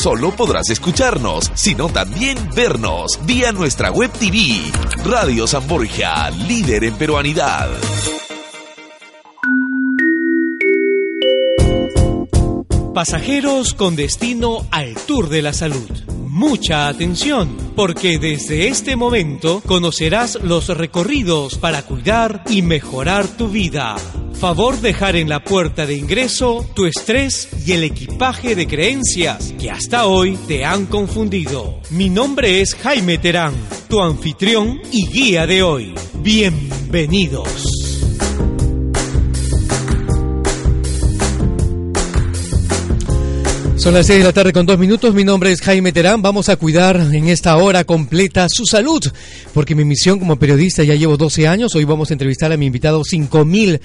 Solo podrás escucharnos, sino también vernos vía nuestra web TV, Radio San Borja, líder en peruanidad. Pasajeros con destino al Tour de la Salud. Mucha atención, porque desde este momento conocerás los recorridos para cuidar y mejorar tu vida. Favor dejar en la puerta de ingreso tu estrés y el equipaje de creencias que hasta hoy te han confundido. Mi nombre es Jaime Terán, tu anfitrión y guía de hoy. Bienvenidos. Son las 6 de la tarde con dos minutos. Mi nombre es Jaime Terán. Vamos a cuidar en esta hora completa su salud, porque mi misión como periodista ya llevo 12 años. Hoy vamos a entrevistar a mi invitado 5000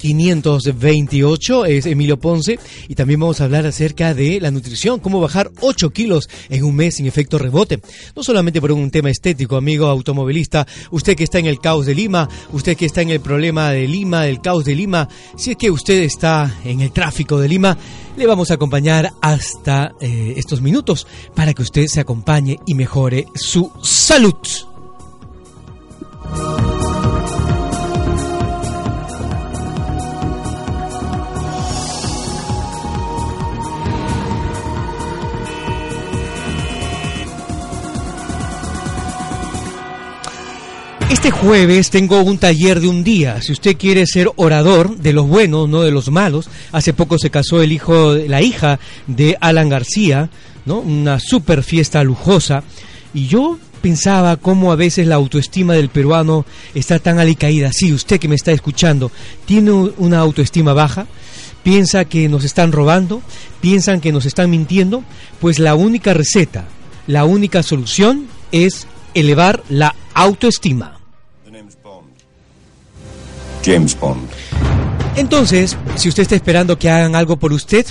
528 es Emilio Ponce y también vamos a hablar acerca de la nutrición, cómo bajar 8 kilos en un mes sin efecto rebote. No solamente por un tema estético, amigo automovilista, usted que está en el caos de Lima, usted que está en el problema de Lima, el caos de Lima, si es que usted está en el tráfico de Lima, le vamos a acompañar hasta eh, estos minutos para que usted se acompañe y mejore su salud. Este jueves tengo un taller de un día. Si usted quiere ser orador de los buenos, no de los malos. Hace poco se casó el hijo, la hija de Alan García, ¿no? Una super fiesta lujosa. Y yo pensaba cómo a veces la autoestima del peruano está tan alicaída. Sí, usted que me está escuchando, tiene una autoestima baja, piensa que nos están robando, piensan que nos están mintiendo, pues la única receta, la única solución es elevar la autoestima. James Bond. Entonces, si usted está esperando que hagan algo por usted,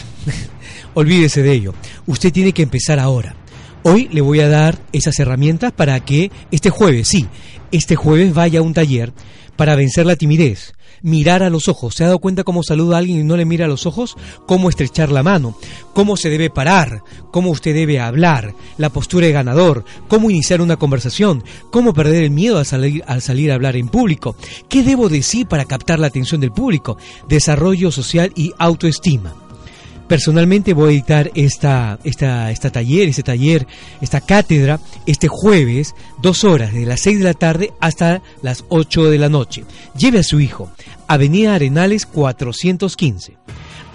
olvídese de ello. Usted tiene que empezar ahora. Hoy le voy a dar esas herramientas para que este jueves, sí, este jueves vaya a un taller para vencer la timidez, mirar a los ojos. ¿Se ha dado cuenta cómo saluda a alguien y no le mira a los ojos? ¿Cómo estrechar la mano? ¿Cómo se debe parar? ¿Cómo usted debe hablar? La postura de ganador. ¿Cómo iniciar una conversación? ¿Cómo perder el miedo al salir, al salir a hablar en público? ¿Qué debo decir para captar la atención del público? Desarrollo social y autoestima. Personalmente voy a editar esta, esta, esta taller, este taller, esta cátedra, este jueves, dos horas, de las seis de la tarde hasta las ocho de la noche. Lleve a su hijo, Avenida Arenales 415.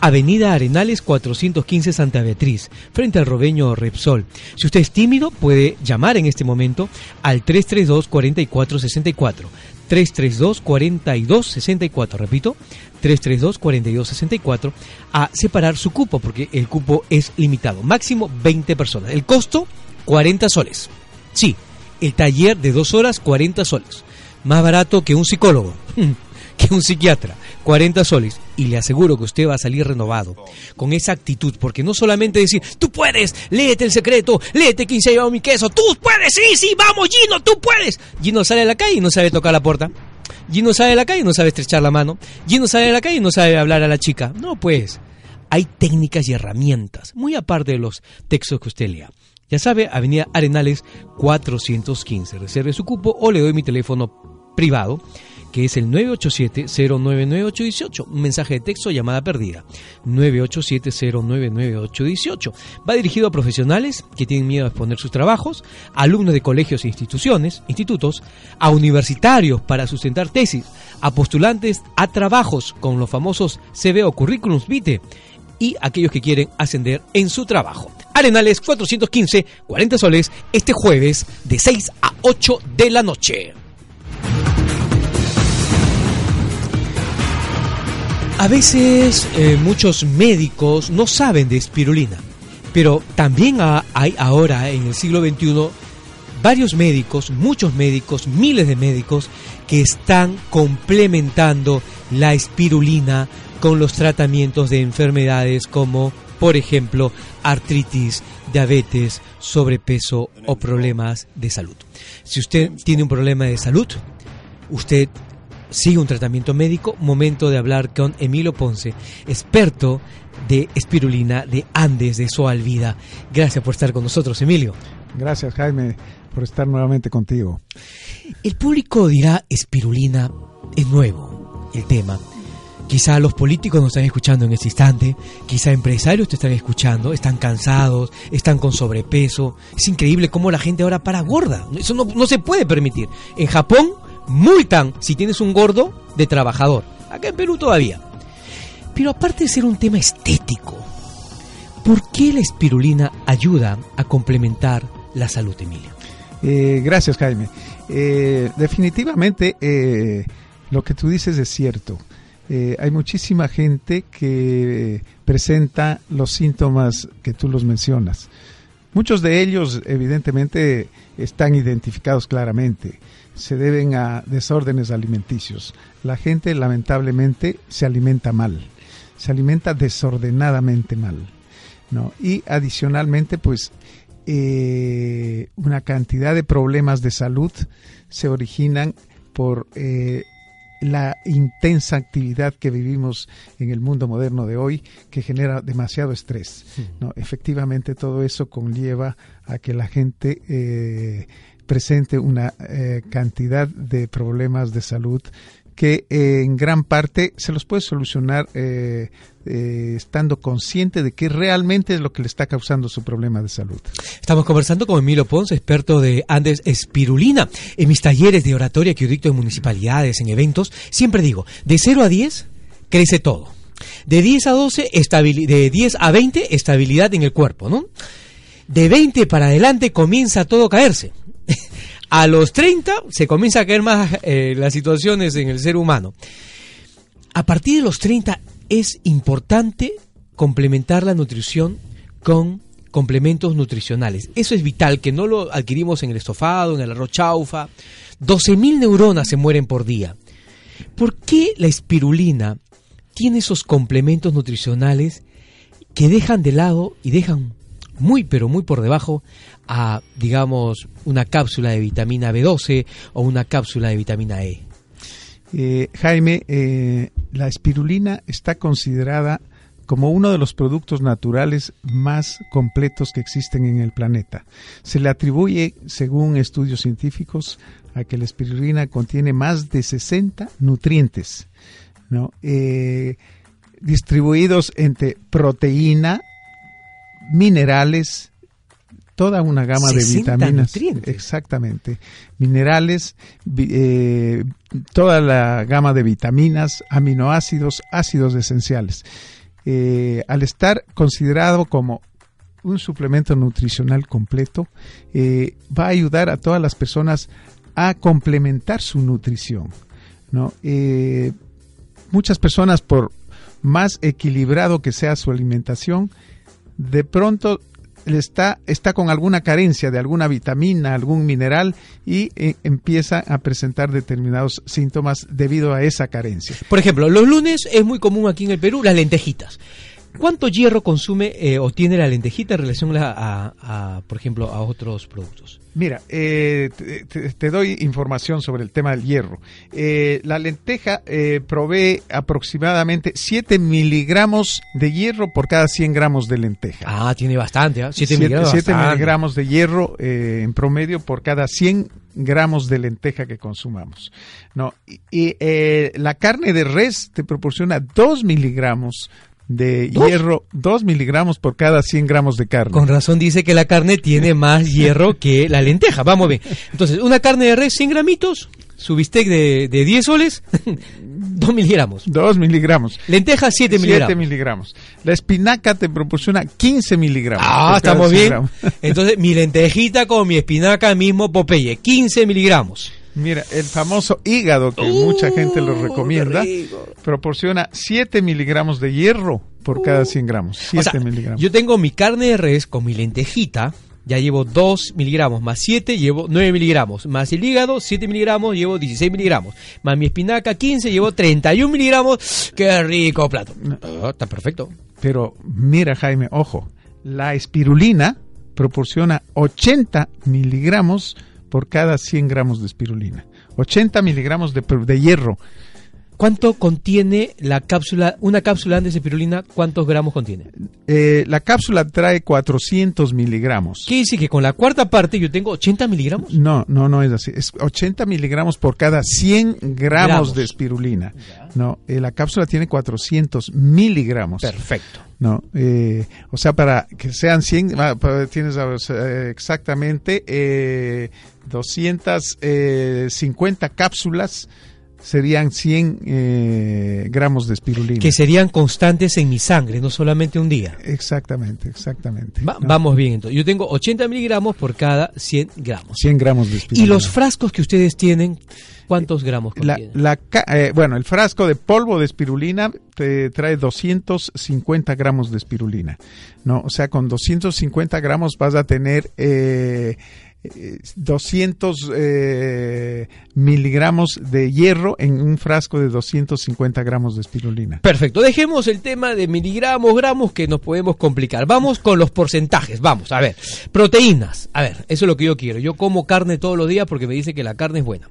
Avenida Arenales 415 Santa Beatriz, frente al Robeño Repsol. Si usted es tímido, puede llamar en este momento al 332 4464. 332 4264, repito, 332 4264 a separar su cupo porque el cupo es limitado, máximo 20 personas. El costo 40 soles. Sí, el taller de dos horas 40 soles. Más barato que un psicólogo, que un psiquiatra. 40 soles y le aseguro que usted va a salir renovado con esa actitud, porque no solamente decir, tú puedes, léete el secreto, léete quién se ha llevado mi queso, tú puedes, sí, sí, vamos Gino, tú puedes. Gino sale a la calle y no sabe tocar la puerta. Gino sale a la calle y no sabe estrechar la mano. Gino sale a la calle y no sabe hablar a la chica. No, pues, hay técnicas y herramientas, muy aparte de los textos que usted lea. Ya sabe, Avenida Arenales 415. Reserve su cupo o le doy mi teléfono privado que es el 987-099818. Un mensaje de texto, llamada perdida. 987-099818. Va dirigido a profesionales que tienen miedo a exponer sus trabajos, alumnos de colegios e instituciones, institutos, a universitarios para sustentar tesis, a postulantes a trabajos con los famosos CV currículums vitae y aquellos que quieren ascender en su trabajo. Arenales 415, 40 soles, este jueves de 6 a 8 de la noche. A veces eh, muchos médicos no saben de espirulina, pero también hay ahora en el siglo XXI varios médicos, muchos médicos, miles de médicos que están complementando la espirulina con los tratamientos de enfermedades como, por ejemplo, artritis, diabetes, sobrepeso o problemas de salud. Si usted tiene un problema de salud, usted sigue un tratamiento médico. Momento de hablar con Emilio Ponce, experto de espirulina de Andes de Soal Vida. Gracias por estar con nosotros, Emilio. Gracias, Jaime, por estar nuevamente contigo. El público dirá espirulina es nuevo el tema. Quizá los políticos nos están escuchando en este instante, quizá empresarios te están escuchando, están cansados, están con sobrepeso. Es increíble cómo la gente ahora para gorda. Eso no, no se puede permitir. En Japón multan si tienes un gordo de trabajador. Acá en Perú todavía. Pero aparte de ser un tema estético, ¿por qué la espirulina ayuda a complementar la salud, Emilio? Eh, gracias, Jaime. Eh, definitivamente eh, lo que tú dices es cierto. Eh, hay muchísima gente que presenta los síntomas que tú los mencionas. Muchos de ellos, evidentemente, están identificados claramente. Se deben a desórdenes alimenticios. La gente, lamentablemente, se alimenta mal. Se alimenta desordenadamente mal. ¿no? Y adicionalmente, pues, eh, una cantidad de problemas de salud se originan por eh, la intensa actividad que vivimos en el mundo moderno de hoy, que genera demasiado estrés. ¿no? Efectivamente, todo eso conlleva a que la gente eh, presente una eh, cantidad de problemas de salud que eh, en gran parte se los puede solucionar eh, estando consciente de qué realmente es lo que le está causando su problema de salud. Estamos conversando con Emilio Ponce, experto de Andes Espirulina. En mis talleres de oratoria que yo dicto en municipalidades, en eventos, siempre digo, de 0 a 10 crece todo. De 10 a 12, de 10 a 20, estabilidad en el cuerpo, ¿no? De 20 para adelante comienza todo a caerse. A los 30 se comienza a caer más eh, las situaciones en el ser humano. A partir de los 30 es importante complementar la nutrición con complementos nutricionales. Eso es vital, que no lo adquirimos en el estofado, en el arroz chaufa. 12.000 neuronas se mueren por día. ¿Por qué la espirulina tiene esos complementos nutricionales que dejan de lado y dejan muy pero muy por debajo a, digamos, una cápsula de vitamina B12 o una cápsula de vitamina E? Eh, Jaime, eh, la espirulina está considerada como uno de los productos naturales más completos que existen en el planeta. Se le atribuye, según estudios científicos, a que la espirulina contiene más de 60 nutrientes, ¿no? Eh, distribuidos entre proteína, minerales, toda una gama de vitaminas. Nutrientes. Exactamente. Minerales, eh, toda la gama de vitaminas, aminoácidos, ácidos esenciales. Eh, al estar considerado como un suplemento nutricional completo, eh, va a ayudar a todas las personas a complementar su nutrición. ¿no? Muchas personas, por más equilibrado que sea su alimentación, de pronto está, está con alguna carencia de alguna vitamina, algún mineral y eh, empieza a presentar determinados síntomas debido a esa carencia. Por ejemplo, los lunes es muy común aquí en el Perú las lentejitas. ¿Cuánto hierro consume eh, o tiene la lentejita en relación a, por ejemplo, a otros productos? Mira, eh, te, doy información sobre el tema del hierro. Eh, la lenteja eh, provee aproximadamente 7 miligramos de hierro por cada 100 gramos de lenteja. Ah, tiene bastante, ¿ah? 7 Siete- miligramos. siete bastante. miligramos de hierro eh, en promedio por cada 100 gramos de lenteja que consumamos. No, y, y, eh, la carne de res te proporciona 2 miligramos de ¿Dos? hierro, 2 miligramos por cada 100 gramos de carne. Con razón dice que la carne tiene más hierro que la lenteja. Vamos bien. Entonces, una carne de res 100 gramitos, su bistec de, de 10 soles, 2 miligramos. 2 miligramos. Lenteja 7 7 miligramos. miligramos. La espinaca te proporciona 15 miligramos. Ah, estamos 100 bien. gramos. Entonces, mi lentejita con mi espinaca mismo Popeye, 15 miligramos. Mira, el famoso hígado que Uh, mucha gente lo recomienda qué rico. proporciona 7 miligramos de hierro por cada 100 gramos. 7 Uh. O sea, miligramos. yo tengo mi carne de res con mi lentejita, ya llevo 2 miligramos, más 7 llevo 9 miligramos, más el hígado 7 miligramos, llevo 16 miligramos, más mi espinaca 15, llevo 31 miligramos. ¡Qué rico plato! Ah, está perfecto. Pero mira, Jaime, ojo, la espirulina proporciona 80 miligramos por cada 100 gramos de espirulina. 80 miligramos de, de hierro ¿Cuánto contiene la cápsula, una cápsula de espirulina? ¿Cuántos gramos contiene? Eh, la cápsula trae 400 miligramos. ¿Qué dice que con la cuarta parte yo tengo 80 miligramos? No, no, no es así. Es 80 miligramos por cada 100 gramos, de espirulina. No, eh, la cápsula tiene 400 miligramos. Perfecto. No, eh, o sea, para que sean 100, ah, tienes exactamente 250 cápsulas serían 100 eh, gramos de espirulina. Que serían constantes en mi sangre, no solamente un día. Exactamente, exactamente. Vamos bien, entonces. Yo tengo 80 miligramos por cada 100 gramos. 100 gramos de espirulina. ¿Y los frascos que ustedes tienen, cuántos gramos contienen? La, eh, bueno, el frasco de polvo de espirulina te trae 250 gramos de espirulina. ¿no? O sea, con 250 gramos vas a tener... Eh, 200 eh, miligramos de hierro en un frasco de 250 gramos de espirulina. Perfecto, dejemos el tema de miligramos, gramos que nos podemos complicar. Vamos con los porcentajes, vamos, a ver, proteínas, a ver, eso es lo que yo quiero. Yo como carne todos los días porque me dice que la carne es buena.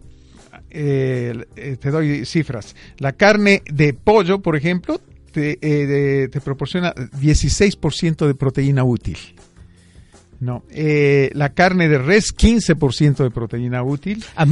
Eh, eh, te doy cifras. La carne de pollo, por ejemplo, te, te proporciona 16% de proteína útil. No, eh, la carne de res 15% de proteína útil. Ah,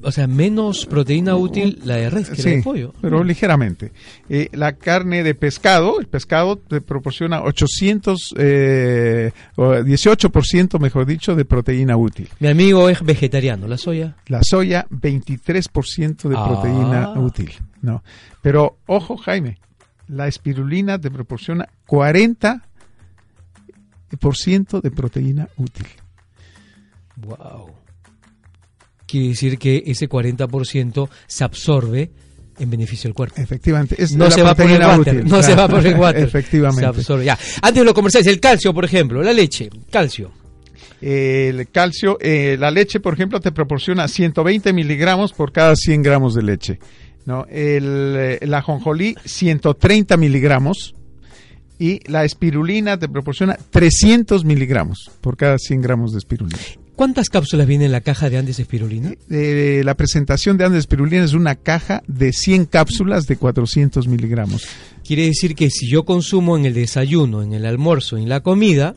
o sea, menos proteína útil la de res que la de pollo. Pero ligeramente. Eh, la carne de pescado, el pescado te proporciona 800, eh, 18% mejor dicho, de proteína útil. Mi amigo es vegetariano, ¿la soya? La soya 23% de proteína ah. útil. No, pero ojo Jaime, la espirulina te proporciona 40 por ciento de proteína útil. Wow. Quiere decir que ese 40% se absorbe en beneficio del cuerpo. Efectivamente. no, se va por el water, no se va por el water. Efectivamente. Se absorbe. Ya. Antes de lo comerciales, el calcio, por ejemplo, la leche, calcio. el calcio, eh, la leche, por ejemplo, te proporciona 120 miligramos por cada 100 gramos de leche. ¿no? El, el ajonjolí, 130 miligramos y la espirulina te proporciona 300 miligramos por cada 100 gramos de espirulina. ¿Cuántas cápsulas viene en la caja de Andes Espirulina? Eh, la presentación de Andes Espirulina es una caja de 100 cápsulas de 400 miligramos. Quiere decir que si yo consumo en el desayuno, en el almuerzo, en la comida,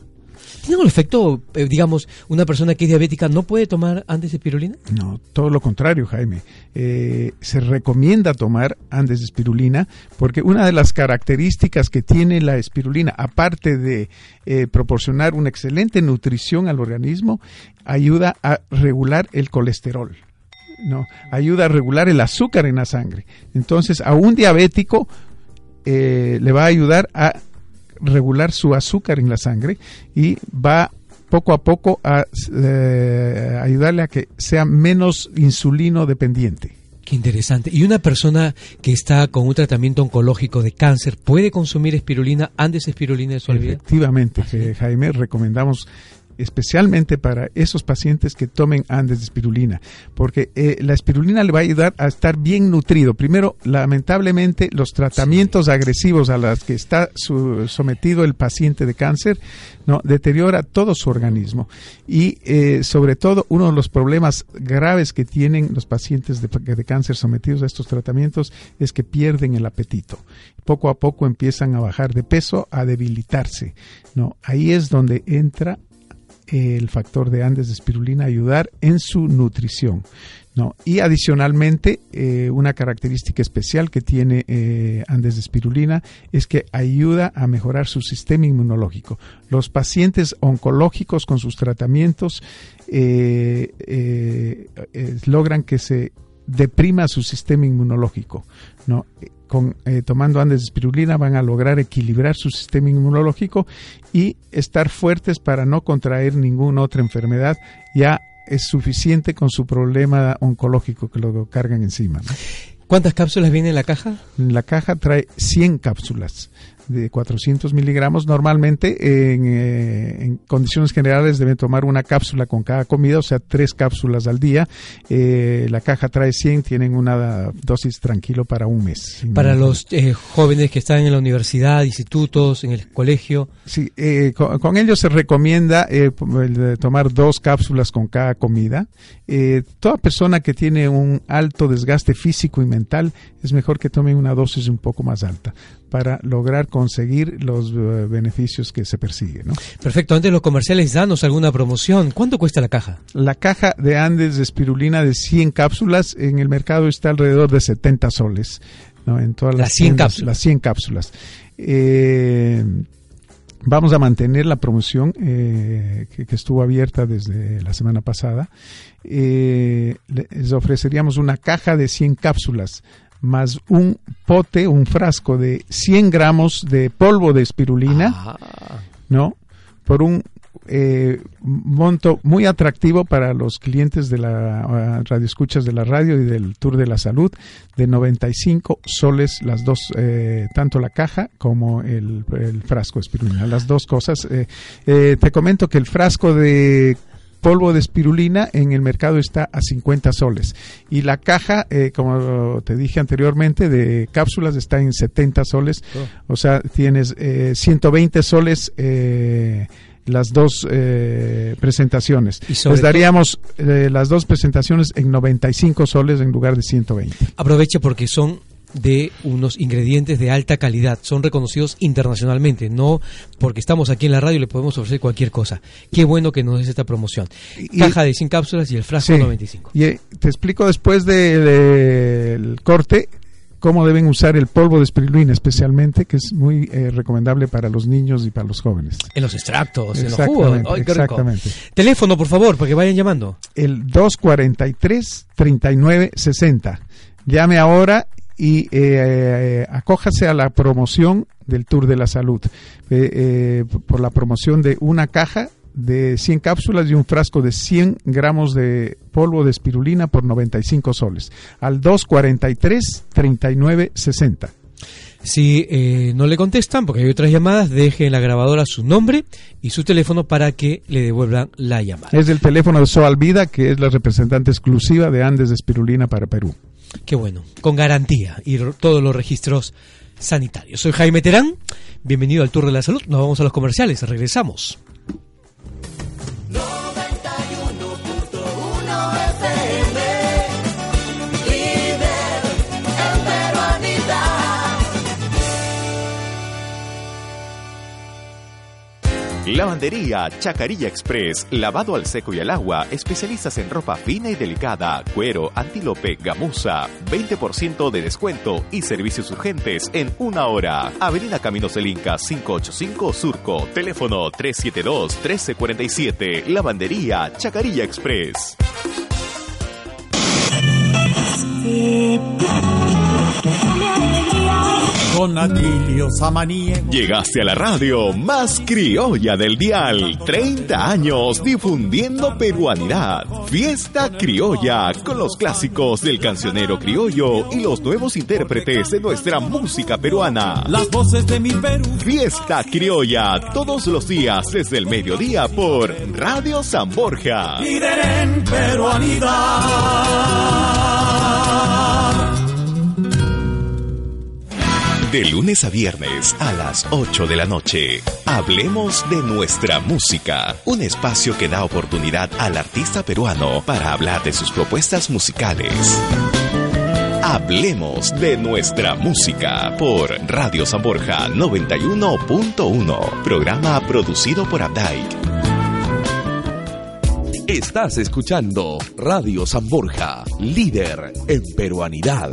¿Tiene un efecto, eh, digamos, una persona que es diabética no puede tomar antes espirulina? No, todo lo contrario, Jaime. Eh, se recomienda tomar antes de espirulina porque una de las características que tiene la espirulina, aparte de eh, proporcionar una excelente nutrición al organismo, ayuda a regular el colesterol. No, ayuda a regular el azúcar en la sangre. Entonces, a un diabético le va a ayudar a regular su azúcar en la sangre y va poco a poco a eh, ayudarle a que sea menos insulino dependiente. Qué interesante. ¿Y una persona que está con un tratamiento oncológico de cáncer puede consumir espirulina antes de espirulina de su? Efectivamente, ¿Ah, Jaime, recomendamos especialmente para esos pacientes que tomen andes de espirulina, porque eh, la espirulina le va a ayudar a estar bien nutrido. Primero, lamentablemente, los tratamientos agresivos a los que está sometido el paciente de cáncer no deteriora todo su organismo y eh, sobre todo uno de los problemas graves que tienen los pacientes de, de cáncer sometidos a estos tratamientos es que pierden el apetito. Poco a poco empiezan a bajar de peso, a debilitarse. No, ahí es donde entra el factor de Andes de espirulina ayudar en su nutrición. ¿no? Y adicionalmente, eh, una característica especial que tiene eh, Andes de espirulina es que ayuda a mejorar su sistema inmunológico. Los pacientes oncológicos con sus tratamientos eh, logran que se deprima su sistema inmunológico. ¿no? con, eh, tomando andes de espirulina van a lograr equilibrar su sistema inmunológico y estar fuertes para no contraer ninguna otra enfermedad. Ya es suficiente con su problema oncológico que lo cargan encima. ¿Cuántas cápsulas viene en la caja? La caja trae 100 cápsulas de 400 miligramos. Normalmente en, eh, en, condiciones generales deben tomar una cápsula con cada comida, o sea, tres cápsulas al día. Eh, la caja trae 100, tienen una dosis tranquilo para un mes. Para los eh, jóvenes que están en la universidad, institutos, en el colegio. Sí, eh, con, con, ellos se recomienda eh, tomar dos cápsulas con cada comida. toda persona que tiene un alto desgaste físico y mental es mejor que tomen una dosis un poco más alta para lograr conseguir los uh, beneficios que se persiguen. ¿no? Perfecto, antes los comerciales, danos alguna promoción. ¿Cuánto cuesta la caja? La caja de Andes de espirulina de 100 cápsulas en el mercado está alrededor de 70 soles. ¿no? En todas las, las 100 tiendas, cápsulas. Las 100 cápsulas. Eh, vamos a mantener la promoción eh, que, que, estuvo abierta desde la semana pasada. Eh, les ofreceríamos una caja de 100 cápsulas más un pote, un frasco de 100 gramos de polvo de espirulina, Ah. ¿no? Por un eh, monto muy atractivo para los clientes de la uh, radio escuchas de la radio y del Tour de la Salud de 95 soles las dos eh, tanto la caja como el, el, frasco de espirulina las dos cosas eh, te comento que el frasco de polvo de espirulina en el mercado está a 50 soles y la caja, eh, como te dije anteriormente, de cápsulas está en 70 soles, oh. o sea, tienes eh, 120 soles eh, las dos eh, presentaciones. Les daríamos eh, las dos presentaciones en 95 soles en lugar de 120. Aproveche porque son de unos ingredientes de alta calidad, son reconocidos internacionalmente, no porque estamos aquí en la radio y le podemos ofrecer cualquier cosa. Qué bueno que nos des esta promoción. Y, Caja de 100 cápsulas y el frasco sí, 95. Y eh, te explico después del de, de corte cómo deben usar el polvo de espirulina especialmente, que es muy eh, recomendable para los niños y para los jóvenes. En los extractos, en los jugos. ¡Ay, qué exactamente. Teléfono, por favor, para que vayan llamando. El 243-3960. Llame ahora y eh, acójase a la promoción del Tour de la Salud, eh, por la promoción de una caja de 100 cápsulas y un frasco de 100 gramos de polvo de espirulina por 95 soles, al 243-3960. Si eh, no le contestan, porque hay otras llamadas, deje en la grabadora su nombre y su teléfono para que le devuelvan la llamada. Es el teléfono de Soal Vida, que es la representante exclusiva de Andes de Espirulina para Perú. Qué bueno, con garantía y todos los registros sanitarios. Soy Jaime Terán, bienvenido al Tour de la Salud. Nos vamos a los comerciales, regresamos. Lavandería Chacarilla Express, lavado al seco y al agua, especialistas en ropa fina y delicada, cuero, antílope, gamuza, 20% de descuento y servicios urgentes en una hora. Avenida Caminos del Inca 585 Surco, teléfono 372-1347, Lavandería Chacarilla Express. Con Atilio Samaniego. Llegaste a la radio más criolla del dial. 30 años difundiendo peruanidad. Fiesta criolla con los clásicos del cancionero criollo y los nuevos intérpretes de nuestra música peruana. Las voces de mi Perú. Fiesta criolla todos los días desde el mediodía por Radio San Borja. Líder en peruanidad. De lunes a viernes a las 8 de la noche, hablemos de nuestra música, un espacio que da oportunidad al artista peruano para hablar de sus propuestas musicales. Hablemos de nuestra música por Radio San Borja 91.1, programa producido por Abdai. Estás escuchando Radio San Borja, líder en peruanidad.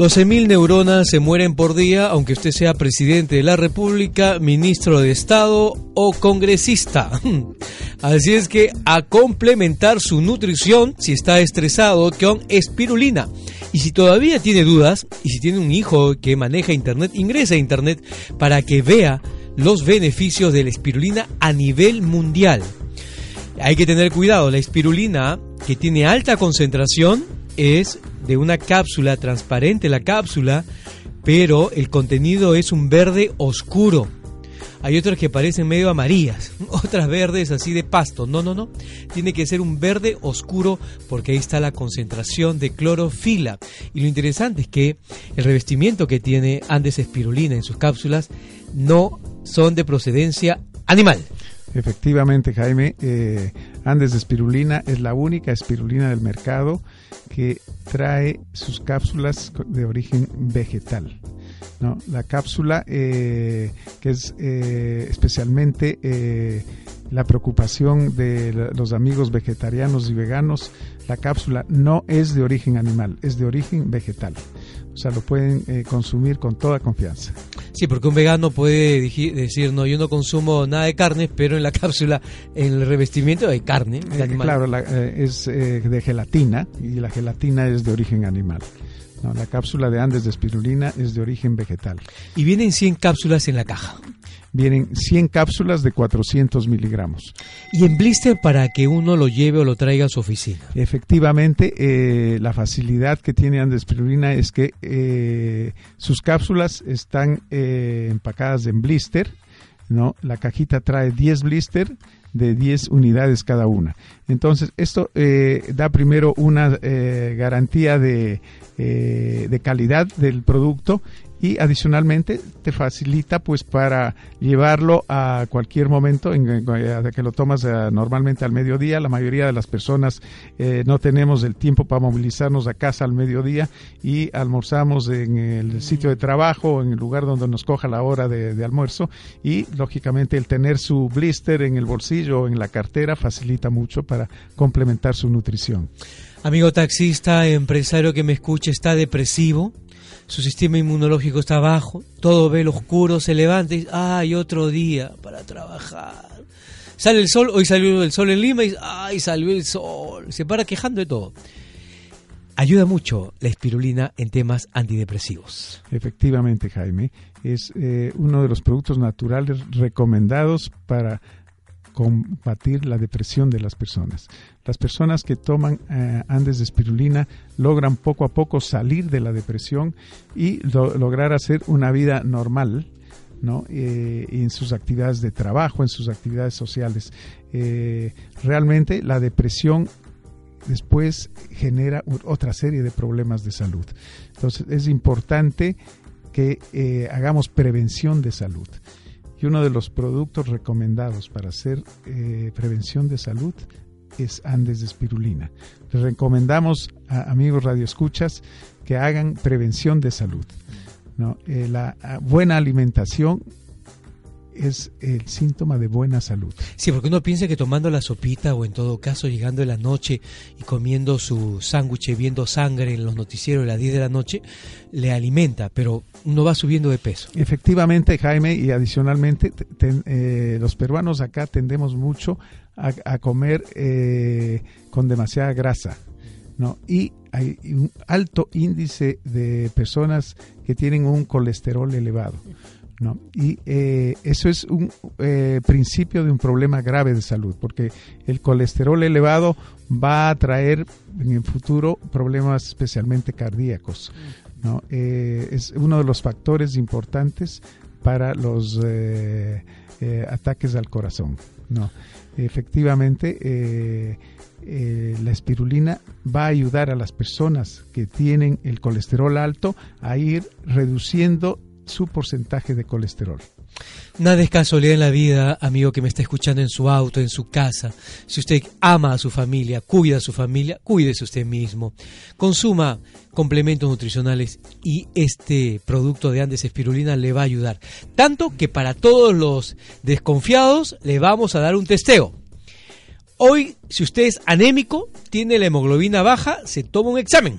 12.000 neuronas se mueren por día, aunque usted sea presidente de la República, ministro de Estado o congresista. Así es que a complementar su nutrición, si está estresado, con espirulina. Y si todavía tiene dudas, y si tiene un hijo que maneja Internet, ingresa a Internet para que vea los beneficios de la espirulina a nivel mundial. Hay que tener cuidado, la espirulina que tiene alta concentración es de una cápsula transparente, la cápsula, pero el contenido es un verde oscuro. Hay otras que parecen medio amarillas, otras verdes así de pasto. No, no, no. Tiene que ser un verde oscuro porque ahí está la concentración de clorofila. Y lo interesante es que el revestimiento que tiene Andes espirulina en sus cápsulas no son de procedencia animal. Efectivamente, Jaime, eh, Andes de espirulina es la única espirulina del mercado que trae sus cápsulas de origen vegetal. ¿no? La cápsula, eh, que es eh, especialmente eh, la preocupación de los amigos vegetarianos y veganos, la cápsula no es de origen animal, es de origen vegetal. O sea, lo pueden consumir con toda confianza. Sí, porque un vegano puede decir, no, yo no consumo nada de carne, pero en la cápsula, en el revestimiento hay carne. claro, es de gelatina y la gelatina es de origen animal. No, la cápsula de Andes de espirulina es de origen vegetal. Y vienen 100 cápsulas en la caja. Vienen 100 cápsulas de 400 miligramos. ¿Y en blister para que uno lo lleve o lo traiga a su oficina? Efectivamente, eh, la facilidad que tiene Andes de espirulina es que eh, sus cápsulas están eh, empacadas en blister. ¿no? La cajita trae 10 blister de 10 unidades cada una. Entonces, esto da primero una garantía de eh, de calidad del producto y adicionalmente te facilita pues para llevarlo a cualquier momento en, que lo tomas eh, normalmente al mediodía. La mayoría de las personas eh, no tenemos el tiempo para movilizarnos a casa al mediodía y almorzamos en el sitio de trabajo en el lugar donde nos coja la hora de, de almuerzo. Y lógicamente el tener su blister en el bolsillo o en la cartera facilita mucho para complementar su nutrición. Amigo taxista, empresario que me escuche, está depresivo, su sistema inmunológico está bajo, todo ve lo oscuro, se levanta y dice, ay, otro día para trabajar. Sale el sol, hoy salió el sol en Lima y ay, salió el sol. Se para quejando de todo. Ayuda mucho la espirulina en temas antidepresivos. Efectivamente, Jaime. Es eh, uno de los productos naturales recomendados para combatir la depresión de las personas. Las personas que toman eh, Andes de espirulina logran poco a poco salir de la depresión y lograr hacer una vida normal, ¿no? Eh, en sus actividades de trabajo, en sus actividades sociales. Eh, realmente la depresión después genera otra serie de problemas de salud. Entonces es importante que hagamos prevención de salud. Y uno de los productos recomendados para hacer eh, prevención de salud es Andes de espirulina. Les recomendamos a amigos radioescuchas que hagan prevención de salud. ¿no? Eh, la buena alimentación es el síntoma de buena salud. Sí, porque uno piensa que tomando la sopita o en todo caso llegando en la noche y comiendo su sándwich, viendo sangre en los noticieros a las 10 de la noche, le alimenta, pero uno va subiendo de peso. Efectivamente, Jaime, y adicionalmente, eh, los peruanos acá tendemos mucho a, comer eh, con demasiada grasa. ¿no? Y hay un alto índice de personas que tienen un colesterol elevado. ¿No? Y eh, eso es un eh, principio de un problema grave de salud, porque el colesterol elevado va a traer en el futuro problemas especialmente cardíacos. ¿no? Eh, es uno de los factores importantes para los ataques al corazón. ¿no? Efectivamente, la espirulina va a ayudar a las personas que tienen el colesterol alto a ir reduciendo su porcentaje de colesterol. Nada es casualidad en la vida, amigo que me está escuchando en su auto, en su casa. Si usted ama a su familia, cuida a su familia, cuídese usted mismo. Consuma complementos nutricionales y este producto de Andes Espirulina le va a ayudar. Tanto que para todos los desconfiados le vamos a dar un testeo. Hoy, si usted es anémico, tiene la hemoglobina baja, se toma un examen.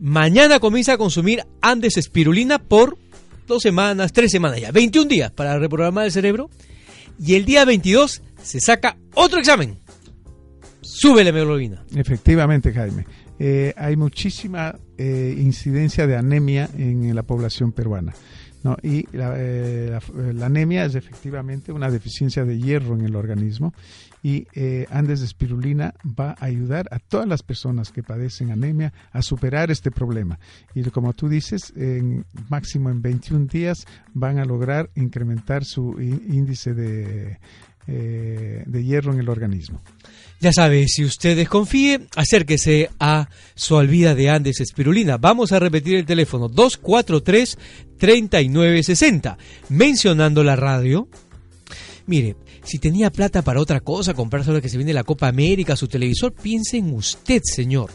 Mañana comienza a consumir Andes Espirulina por dos semanas, tres semanas ya, 21 días para reprogramar el cerebro. Y el día 22 se saca otro examen. Sube la hemoglobina. Efectivamente, Jaime. eh, hay muchísima eh, incidencia de anemia en la población peruana. ¿no? Y eh, la anemia es efectivamente una deficiencia de hierro en el organismo y eh, Andes de espirulina va a ayudar a todas las personas que padecen anemia a superar este problema. Y como tú dices, en máximo en 21 días van a lograr incrementar su índice de, eh, de hierro en el organismo. Ya sabe, si usted desconfíe, acérquese a su alvida de Andes Espirulina. Vamos a repetir el teléfono 243-3960. Mencionando la radio. Mire, si tenía plata para otra cosa, comprarse ahora que se viene la Copa América, su televisor, piense en usted, señor.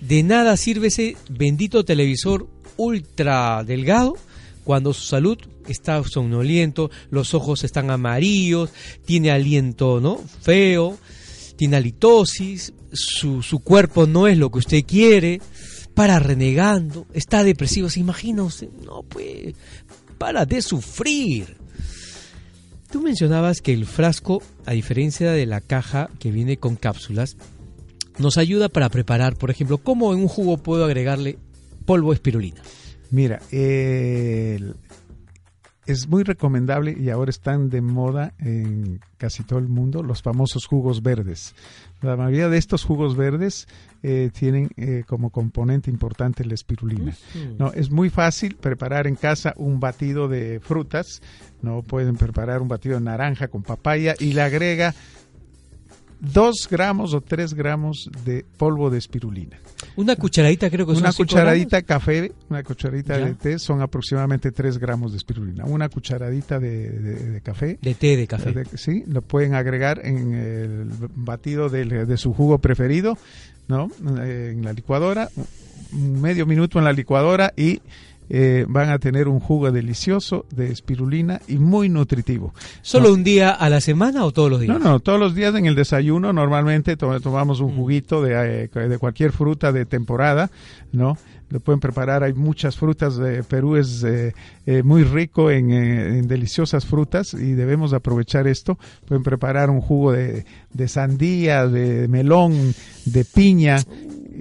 De nada sirve ese bendito televisor ultra delgado cuando su salud está somnoliento, los ojos están amarillos, tiene aliento ¿no? feo, tiene halitosis, su, su cuerpo no es lo que usted quiere, para renegando, está depresivo, ¿se imagina usted? No, pues, para de sufrir. Tú mencionabas que el frasco, a diferencia de la caja que viene con cápsulas, nos ayuda para preparar, por ejemplo, cómo en un jugo puedo agregarle polvo espirulina. Mira, el- es muy recomendable y ahora están de moda en casi todo el mundo los famosos jugos verdes. La mayoría de estos jugos verdes eh, tienen eh, como componente importante la espirulina. No, es muy fácil preparar en casa un batido de frutas. No pueden preparar un batido de naranja con papaya y le agrega dos gramos o tres gramos de polvo de espirulina. Una cucharadita creo que son Una cucharadita de café, una cucharadita Ya. de té son aproximadamente 3 gramos de espirulina. Una cucharadita de, de- de café, gramos de té de café. de- sí, lo pueden agregar en el batido de, su jugo preferido, ¿no? En la licuadora, medio minuto en la licuadora y eh, van a tener un jugo delicioso de espirulina y muy nutritivo. ¿Solo No. un día a la semana o todos los días? No, no, todos los días en el desayuno normalmente to- tomamos un juguito de, eh, de cualquier fruta de temporada, ¿no? Lo pueden preparar, hay muchas frutas, eh, Perú es eh, eh, muy rico en, en deliciosas frutas y debemos aprovechar esto. Pueden preparar un jugo de, de sandía, de melón, de piña,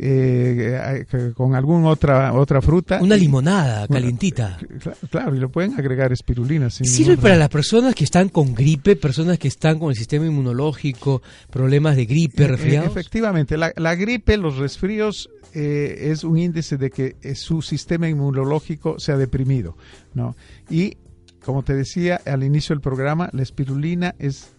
eh, eh, con alguna otra, otra fruta. Una limonada calientita. Cla- Claro, y lo pueden agregar espirulina. sin ¿Sirve para las personas que están con gripe, personas que están con el sistema inmunológico, problemas de gripe, Eh, resfriados? Efectivamente, la, la gripe, los resfríos eh, es un índice de que eh, su sistema inmunológico se ha deprimido, ¿no? Y como te decía al inicio del programa, la espirulina es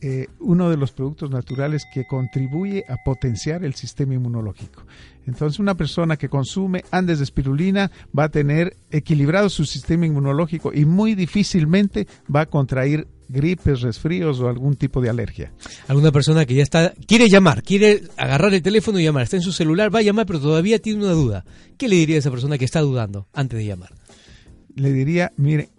eh, uno de los productos naturales que contribuye a potenciar el sistema inmunológico. Entonces, una persona que consume andes de espirulina va a tener equilibrado su sistema inmunológico y muy difícilmente va a contraer gripes, resfríos o algún tipo de alergia. Alguna persona que ya está, quiere llamar, quiere agarrar el teléfono y llamar, está en su celular, va a llamar, pero todavía tiene una duda. ¿Qué le diría a esa persona que está dudando antes de llamar? le diría, mire,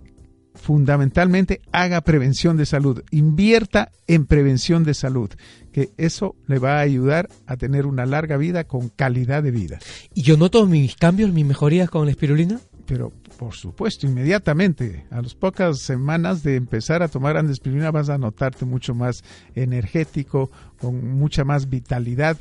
fundamentalmente haga prevención de salud, invierta en prevención de salud, que eso le va a ayudar a tener una larga vida con calidad de vida. ¿Y yo noto mis cambios, mis mejorías con la espirulina? Pero por supuesto, inmediatamente, a las pocas semanas de empezar a tomar andespirina vas a notarte mucho más energético, con mucha más vitalidad,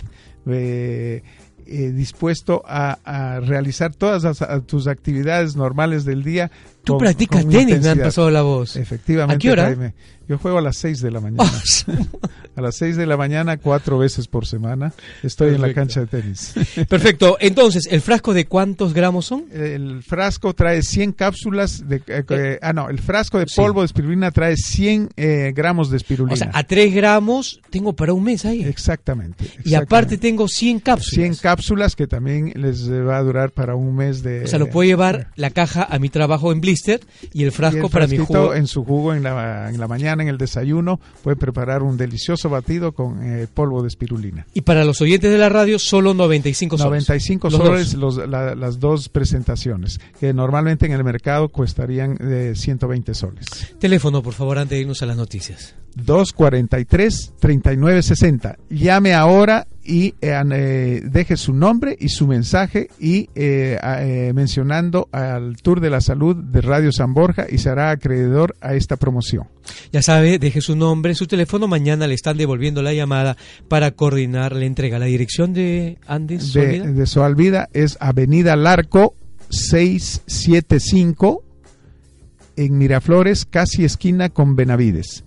eh, eh, dispuesto a, a realizar todas las- a tus actividades normales del día. Tú con- practicas con tenis, me han intensidad. pasado la voz. Efectivamente, ¿A qué hora? Jaime. Yo juego a las 6 de la mañana. a las 6 de la mañana, cuatro veces por semana. Estoy en la cancha de tenis. Perfecto. Entonces, ¿el frasco de cuántos gramos son? El frasco trae 100 cápsulas de... eh, eh, ah, no, el frasco de Sí. polvo de espirulina trae 100 eh, gramos de espirulina. O sea, a 3 gramos tengo para un mes ahí. exactamente, Y aparte tengo 100 cápsulas. 100 cápsulas que también les va a durar para un mes de... O sea, lo puedo llevar la caja a mi trabajo en blister y el y frasco el para mi jugo. en su jugo en la, en la mañana, en el desayuno, puede preparar un delicioso batido con eh, polvo de espirulina. Y para los oyentes de la radio, solo 95 soles. 95 Los soles los- la- las dos presentaciones, que normalmente en el mercado costarían eh, 120 soles. Teléfono, por favor, antes de irnos a las noticias. 243-3960. Llame ahora y eh, eh, deje su nombre y su mensaje y eh, eh, mencionando al Tour de la Salud de Radio San Borja y será acreedor a esta promoción. Ya sabe, deje su nombre, su teléfono, mañana le están devolviendo la llamada para coordinar la entrega. La dirección de Andes De, de Soalvida es Avenida Larco 675 en Miraflores, casi esquina con Benavides.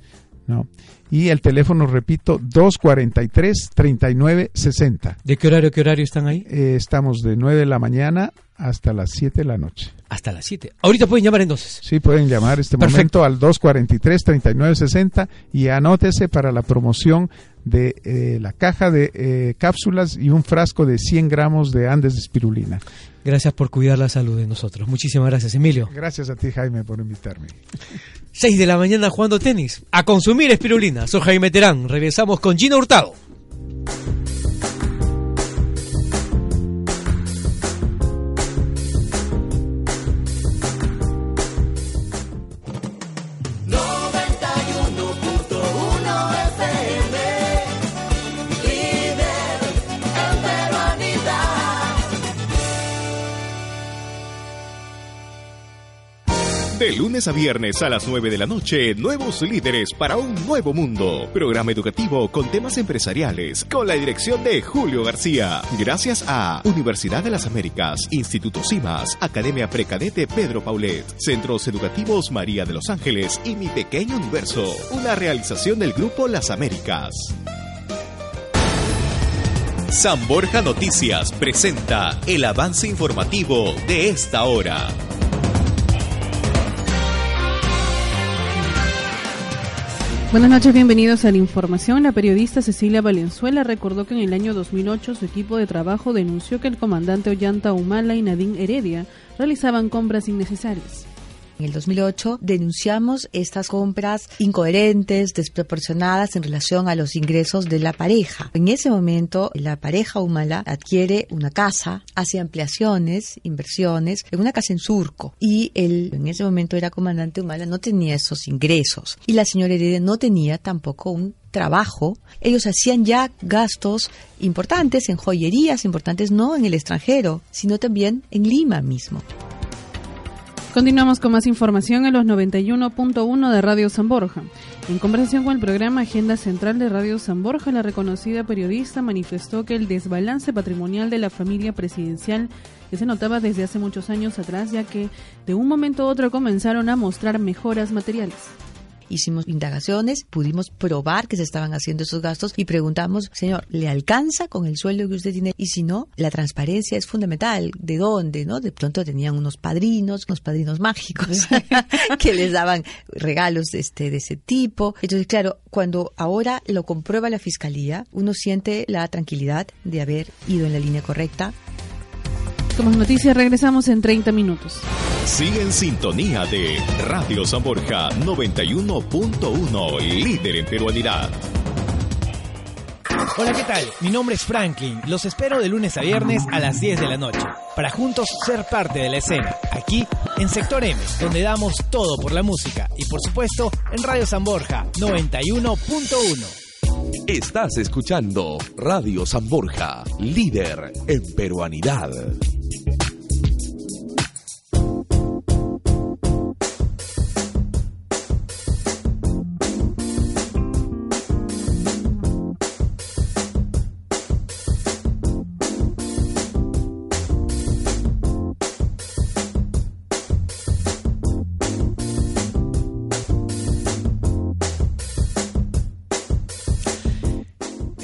¿No? Y el teléfono, repito, 243-3960. ¿De qué horario, qué horario están ahí? Eh, estamos de 9 de la mañana hasta las 7 de la noche. Hasta las 7. Ahorita pueden llamar entonces. Sí, pueden llamar este Perfecto. momento al 243-3960 y anótese para la promoción de eh, la caja de eh, cápsulas y un frasco de 100 gramos de Andes de espirulina. Gracias por cuidar la salud de nosotros. Muchísimas gracias, Emilio. Gracias a ti, Jaime, por invitarme. 6 de la mañana jugando tenis. A consumir espirulina. Soy Jaime Terán. Regresamos con Gina Hurtado. De lunes a viernes a las 9 de la noche, nuevos líderes para un nuevo mundo. Programa educativo con temas empresariales, con la dirección de Julio García. Gracias a Universidad de las Américas, Instituto CIMAS, Academia Precadete Pedro Paulet, Centros Educativos María de los Ángeles y Mi Pequeño Universo. Una realización del Grupo Las Américas. San Borja Noticias presenta el avance informativo de esta hora. Buenas noches, bienvenidos a la información. La periodista Cecilia Valenzuela recordó que en el año 2008 su equipo de trabajo denunció que el comandante Ollanta Humala y Nadine Heredia realizaban compras innecesarias. En el 2008 denunciamos estas compras incoherentes, desproporcionadas en relación a los ingresos de la pareja. En ese momento, la pareja Humala adquiere una casa, hace ampliaciones, inversiones, en una casa en Surco. Y él, en ese momento era comandante Humala, no tenía esos ingresos. Y la señora Heredia no tenía tampoco un trabajo, ellos hacían ya gastos importantes en joyerías, importantes no en el extranjero, sino también en Lima mismo. Continuamos con más información en los 91.1 de Radio San Borja. En conversación con el programa Agenda Central de Radio San Borja, la reconocida periodista manifestó que el desbalance patrimonial de la familia presidencial que se notaba desde hace muchos años atrás, ya que de un momento a otro comenzaron a mostrar mejoras materiales. Hicimos indagaciones, pudimos probar que se estaban haciendo esos gastos y preguntamos, señor, ¿le alcanza con el sueldo que usted tiene? Y si no, la transparencia es fundamental. ¿De dónde? ¿No? De pronto tenían unos padrinos, unos padrinos mágicos que les daban regalos este, de ese tipo. Entonces, claro, cuando ahora lo comprueba la fiscalía, uno siente la tranquilidad de haber ido en la línea correcta, Como noticias regresamos en 30 minutos. Sigue en sintonía de Radio San Borja 91.1, líder en peruanidad. Hola, ¿qué tal? Mi nombre es Franklin. Los espero de lunes a viernes a las 10 de la noche para juntos ser parte de la escena, aquí en Sector M, donde damos todo por la música y por supuesto en Radio San Borja 91.1. Estás escuchando Radio San Borja, líder en peruanidad.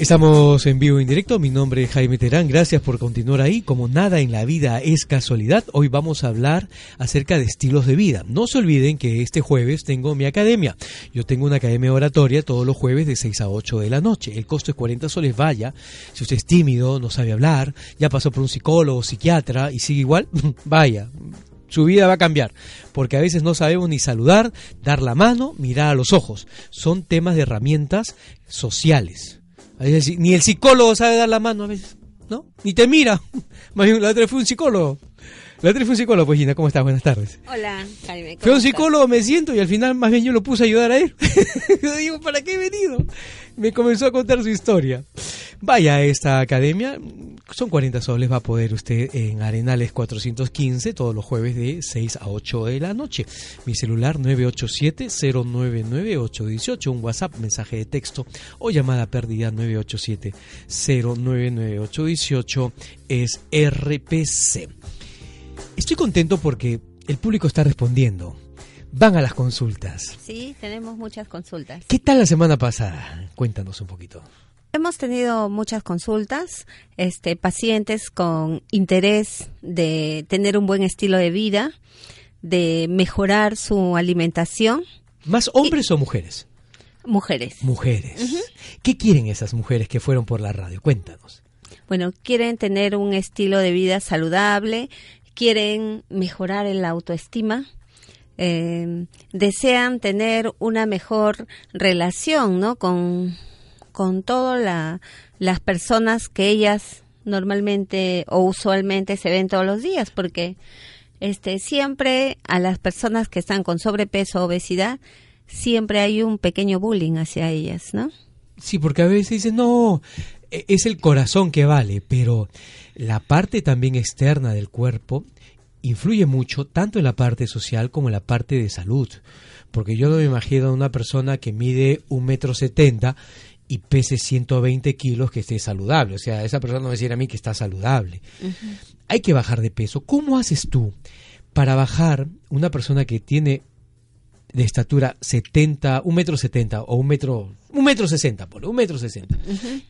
Estamos en vivo en directo, mi nombre es Jaime Terán, gracias por continuar ahí. Como nada en la vida es casualidad, hoy vamos a hablar acerca de estilos de vida. No se olviden que este jueves tengo mi academia. Yo tengo una academia oratoria todos los jueves de 6 a 8 de la noche. El costo es 40 soles, vaya. Si usted es tímido, no sabe hablar, ya pasó por un psicólogo, psiquiatra y sigue igual, vaya, su vida va a cambiar, porque a veces no sabemos ni saludar, dar la mano, mirar a los ojos. Son temas de herramientas sociales. Veces, ni el psicólogo sabe dar la mano a veces, ¿no? Ni te mira. Más bien, la otra fue un psicólogo. La tri fue un psicólogo, pues Gina, ¿cómo estás? Buenas tardes. Hola, Jaime. Fue un psicólogo, me siento y al final más bien yo lo puse a ayudar a él. yo digo, ¿para qué he venido? Me comenzó a contar su historia. Vaya a esta academia, son 40 soles, va a poder usted en Arenales 415 todos los jueves de 6 a 8 de la noche. Mi celular 987-099-818, un WhatsApp, mensaje de texto o llamada perdida 987-099-818 es RPC. Estoy contento porque el público está respondiendo. Van a las consultas. Sí, tenemos muchas consultas. ¿Qué tal la semana pasada? Cuéntanos un poquito. Hemos tenido muchas consultas, este, pacientes con interés de tener un buen estilo de vida, de mejorar su alimentación, ¿Más hombres o mujeres? mujeres. Mujeres. ¿Qué quieren esas mujeres que fueron por la radio? Cuéntanos. Bueno, quieren tener un estilo de vida saludable, quieren mejorar la autoestima, eh, desean tener una mejor relación, ¿no? Con, con todas la, las personas que ellas normalmente o usualmente se ven todos los días, porque este siempre a las personas que están con sobrepeso o obesidad siempre hay un pequeño bullying hacia ellas, ¿no? Sí, porque a veces dicen, no, e- es el corazón que vale, pero la parte también externa del cuerpo influye mucho, tanto en la parte social como en la parte de salud. Porque yo no me imagino a una persona que mide un metro setenta y pese 120 kilos que esté saludable. O sea, esa persona no me va a decir a mí que está saludable. Hay que bajar de peso. ¿Cómo haces tú para bajar una persona que tiene de estatura 70, un metro 70 o un metro, un metro 60, por un metro 60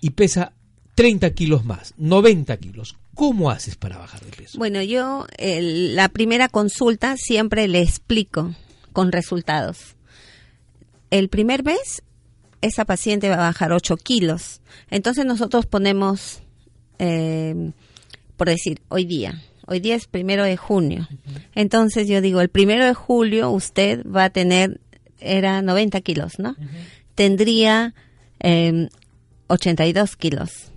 y pesa 30 kilos más, 90 kilos. ¿Cómo haces para bajar de peso? Bueno, yo la primera consulta siempre le explico con resultados. El primer mes, esa paciente va a bajar 8 kilos. Entonces nosotros ponemos, eh, por decir, hoy día. Hoy día es primero de junio. Entonces yo digo, el primero de julio usted va a tener, era 90 kilos, ¿no? Tendría eh, 82 kilos.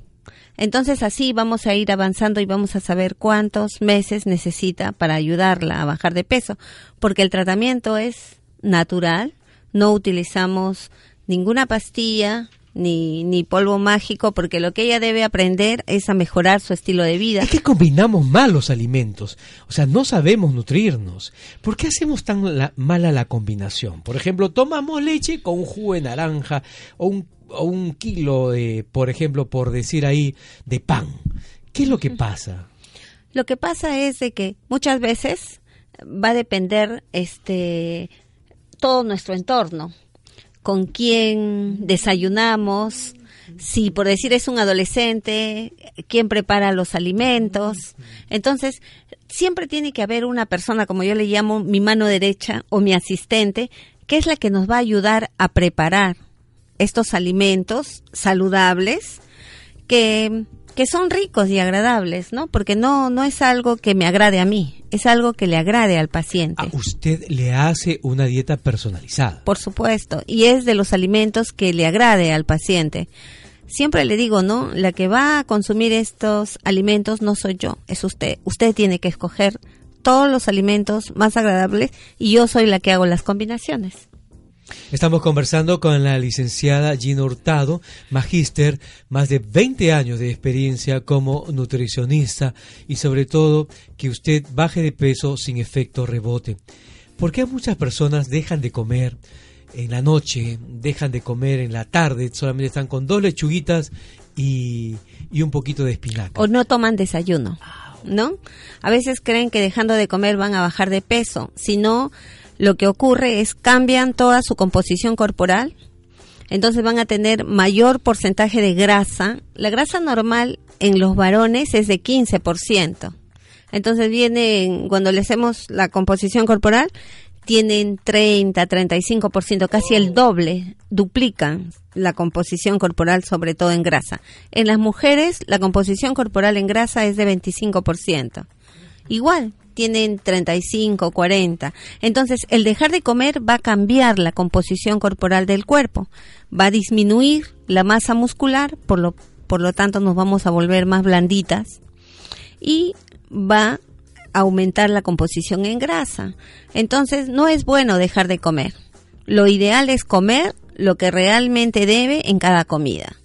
Entonces así vamos a ir avanzando y vamos a saber cuántos meses necesita para ayudarla a bajar de peso, porque el tratamiento es natural, no utilizamos ninguna pastilla ni, ni polvo mágico, porque lo que ella debe aprender es a mejorar su estilo de vida. Es que combinamos mal los alimentos, o sea, no sabemos nutrirnos. ¿Por qué hacemos tan la- mala la combinación? Por ejemplo, tomamos leche con un jugo de naranja o un, o un kilo de, por ejemplo, por decir ahí, de pan. ¿Qué es lo que pasa? Lo que pasa es de que muchas veces va a depender este todo nuestro entorno, con quién desayunamos, si por decir es un adolescente, quién prepara los alimentos. Entonces, siempre tiene que haber una persona, como yo le llamo, mi mano derecha o mi asistente, que es la que nos va a ayudar a preparar estos alimentos saludables que, que son ricos y agradables, ¿no? Porque no, no es algo que me agrade a mí, es algo que le agrade al paciente. A usted le hace una dieta personalizada. Por supuesto, y es de los alimentos que le agrade al paciente. Siempre le digo, ¿no? La que va a consumir estos alimentos no soy yo, es usted. Usted tiene que escoger todos los alimentos más agradables y yo soy la que hago las combinaciones. Estamos conversando con la licenciada Gina Hurtado, magíster, más de 20 años de experiencia como nutricionista y sobre todo que usted baje de peso sin efecto rebote. ¿Por qué muchas personas dejan de comer en la noche, dejan de comer en la tarde, solamente están con dos lechuguitas y, un poquito de espinaca? o no toman desayuno, ¿no? A veces creen que dejando de comer van a bajar de peso, sino lo que ocurre es cambian toda su composición corporal, entonces van a tener mayor porcentaje de grasa. La grasa normal en los varones es de 15%. Entonces vienen, cuando le hacemos la composición corporal, tienen 30, 35%, casi el doble, duplican la composición corporal, sobre todo en grasa. En las mujeres, la composición corporal en grasa es de 25%. Igual, tienen 35, 40. Entonces, el dejar de comer va a cambiar la composición corporal del cuerpo, va a disminuir la masa muscular, por lo, por lo tanto nos vamos a volver más blanditas y va aumentar la composición en grasa. Entonces, no es bueno dejar de comer. Lo ideal es comer lo que realmente debe en cada comida.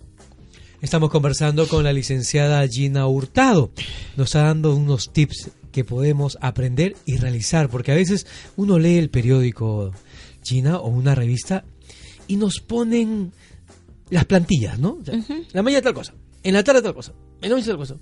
Estamos conversando con la licenciada Gina Hurtado. Nos está dando unos tips que podemos aprender y realizar, porque a veces uno lee el periódico Gina o una revista y nos ponen las plantillas, ¿no? O sea, En la mañana tal cosa, en la tarde tal cosa, en la noche tal cosa.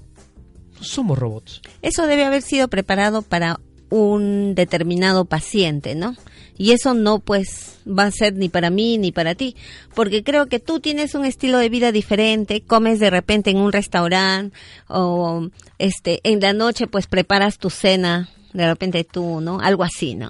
No somos robots. Eso debe haber sido preparado para un determinado paciente, ¿no? Y eso no pues va a ser ni para mí ni para ti, porque creo que tú tienes un estilo de vida diferente, comes de repente en un restaurante o este en la noche pues preparas tu cena, de repente tú, ¿no? Algo así, ¿no?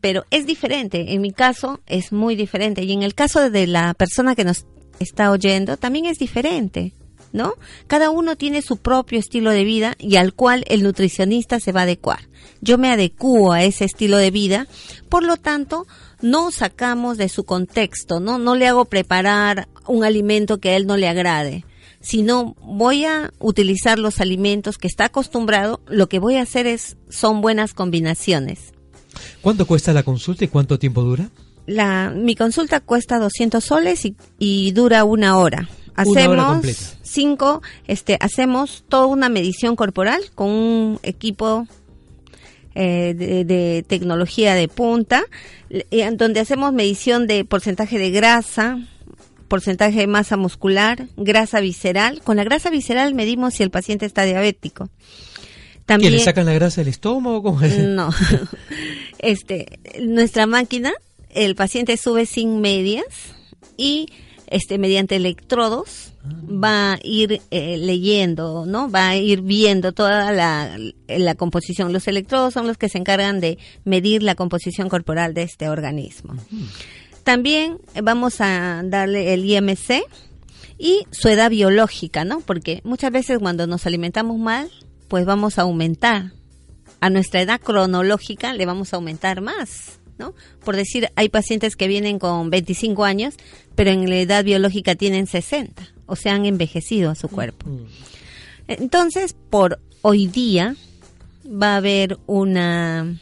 Pero es diferente, en mi caso es muy diferente y en el caso de la persona que nos está oyendo también es diferente. ¿No? Cada uno tiene su propio estilo de vida y al cual el nutricionista se va a adecuar. Yo me adecuo a ese estilo de vida, por lo tanto, no sacamos de su contexto, ¿no? No le hago preparar un alimento que a él no le agrade sino voy a utilizar los alimentos que está acostumbrado, lo que voy a hacer es son buenas combinaciones. ¿Cuánto cuesta la consulta y cuánto tiempo dura? La, mi consulta cuesta 200 soles y, y dura una hora. Hacemos cinco, este, hacemos toda una medición corporal con un equipo eh, de, de tecnología de punta, eh, en donde hacemos medición de porcentaje de grasa, porcentaje de masa muscular, grasa visceral. Con la grasa visceral medimos si el paciente está diabético. ¿Que También, le sacan la grasa del estómago? ¿Cómo es? no. este, nuestra máquina, el paciente sube sin medias y este mediante electrodos va a ir eh, leyendo, ¿no? Va a ir viendo toda la, la composición. Los electrodos son los que se encargan de medir la composición corporal de este organismo. También vamos a darle el IMC y su edad biológica, ¿no? Porque muchas veces cuando nos alimentamos mal, pues vamos a aumentar. A nuestra edad cronológica le vamos a aumentar más, ¿no? Por decir, hay pacientes que vienen con 25 años, pero en la edad biológica tienen 60, o sea, han envejecido a su cuerpo. Entonces, por hoy día va a haber una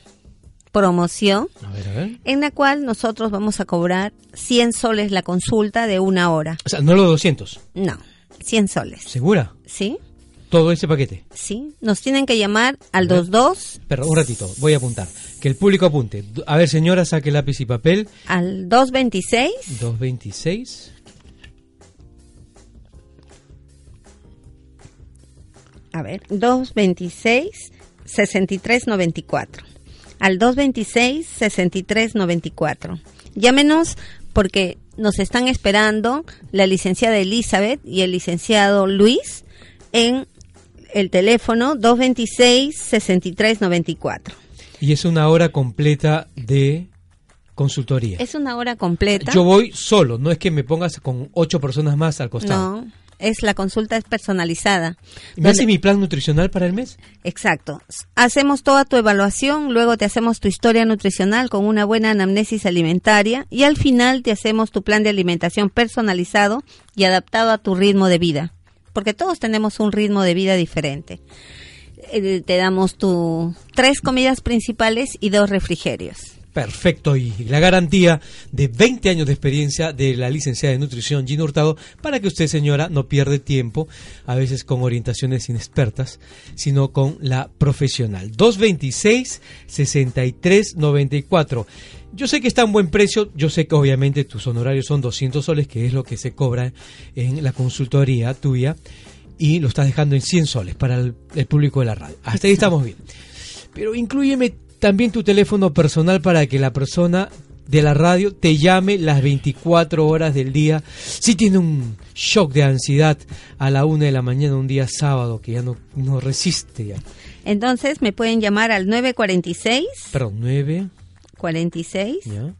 promoción A ver, a ver. en la cual nosotros vamos a cobrar 100 soles la consulta de una hora. O sea, no los 200. No, 100 soles. ¿Segura? ¿Sí? Todo ese paquete. Sí. Nos tienen que llamar al A ver. 22 Perdón, un ratito, voy a apuntar. Que el público apunte. A ver, señora, saque lápiz y papel. al 226 226. a ver, 226 6394. Al 226 6394. Llámenos porque nos están esperando la licenciada Elizabeth y el licenciado Luis en el teléfono 226 6394. Y es una hora completa de consultoría. Es una hora completa. Yo voy solo, no es que me pongas con ocho personas más al costado. No, es la consulta es personalizada. ¿Me hace mi plan nutricional para el mes? Exacto. Hacemos toda tu evaluación, luego te hacemos tu historia nutricional con una buena anamnesis alimentaria y al final te hacemos tu plan de alimentación personalizado y adaptado a tu ritmo de vida, porque todos tenemos un ritmo de vida diferente. Eh, Te damos tu tres comidas principales y dos refrigerios. Perfecto, y la garantía de 20 años de experiencia de la licenciada de nutrición Gina Hurtado para que usted, señora, no pierde tiempo, a veces con orientaciones inexpertas, sino con la profesional. 226-6394. Yo sé que está a un buen precio, yo sé que obviamente tus honorarios son 200 soles, que es lo que se cobra en la consultoría tuya, y lo estás dejando en 100 soles para el, el público de la radio. Hasta ahí estamos bien. Pero inclúyeme también tu teléfono personal para que la persona de la radio te llame las 24 horas del día. Si tiene un shock de ansiedad a la una de la mañana un día sábado que ya no, no resiste ya. Entonces me pueden llamar al 946 Perdón, 9, 46 ya,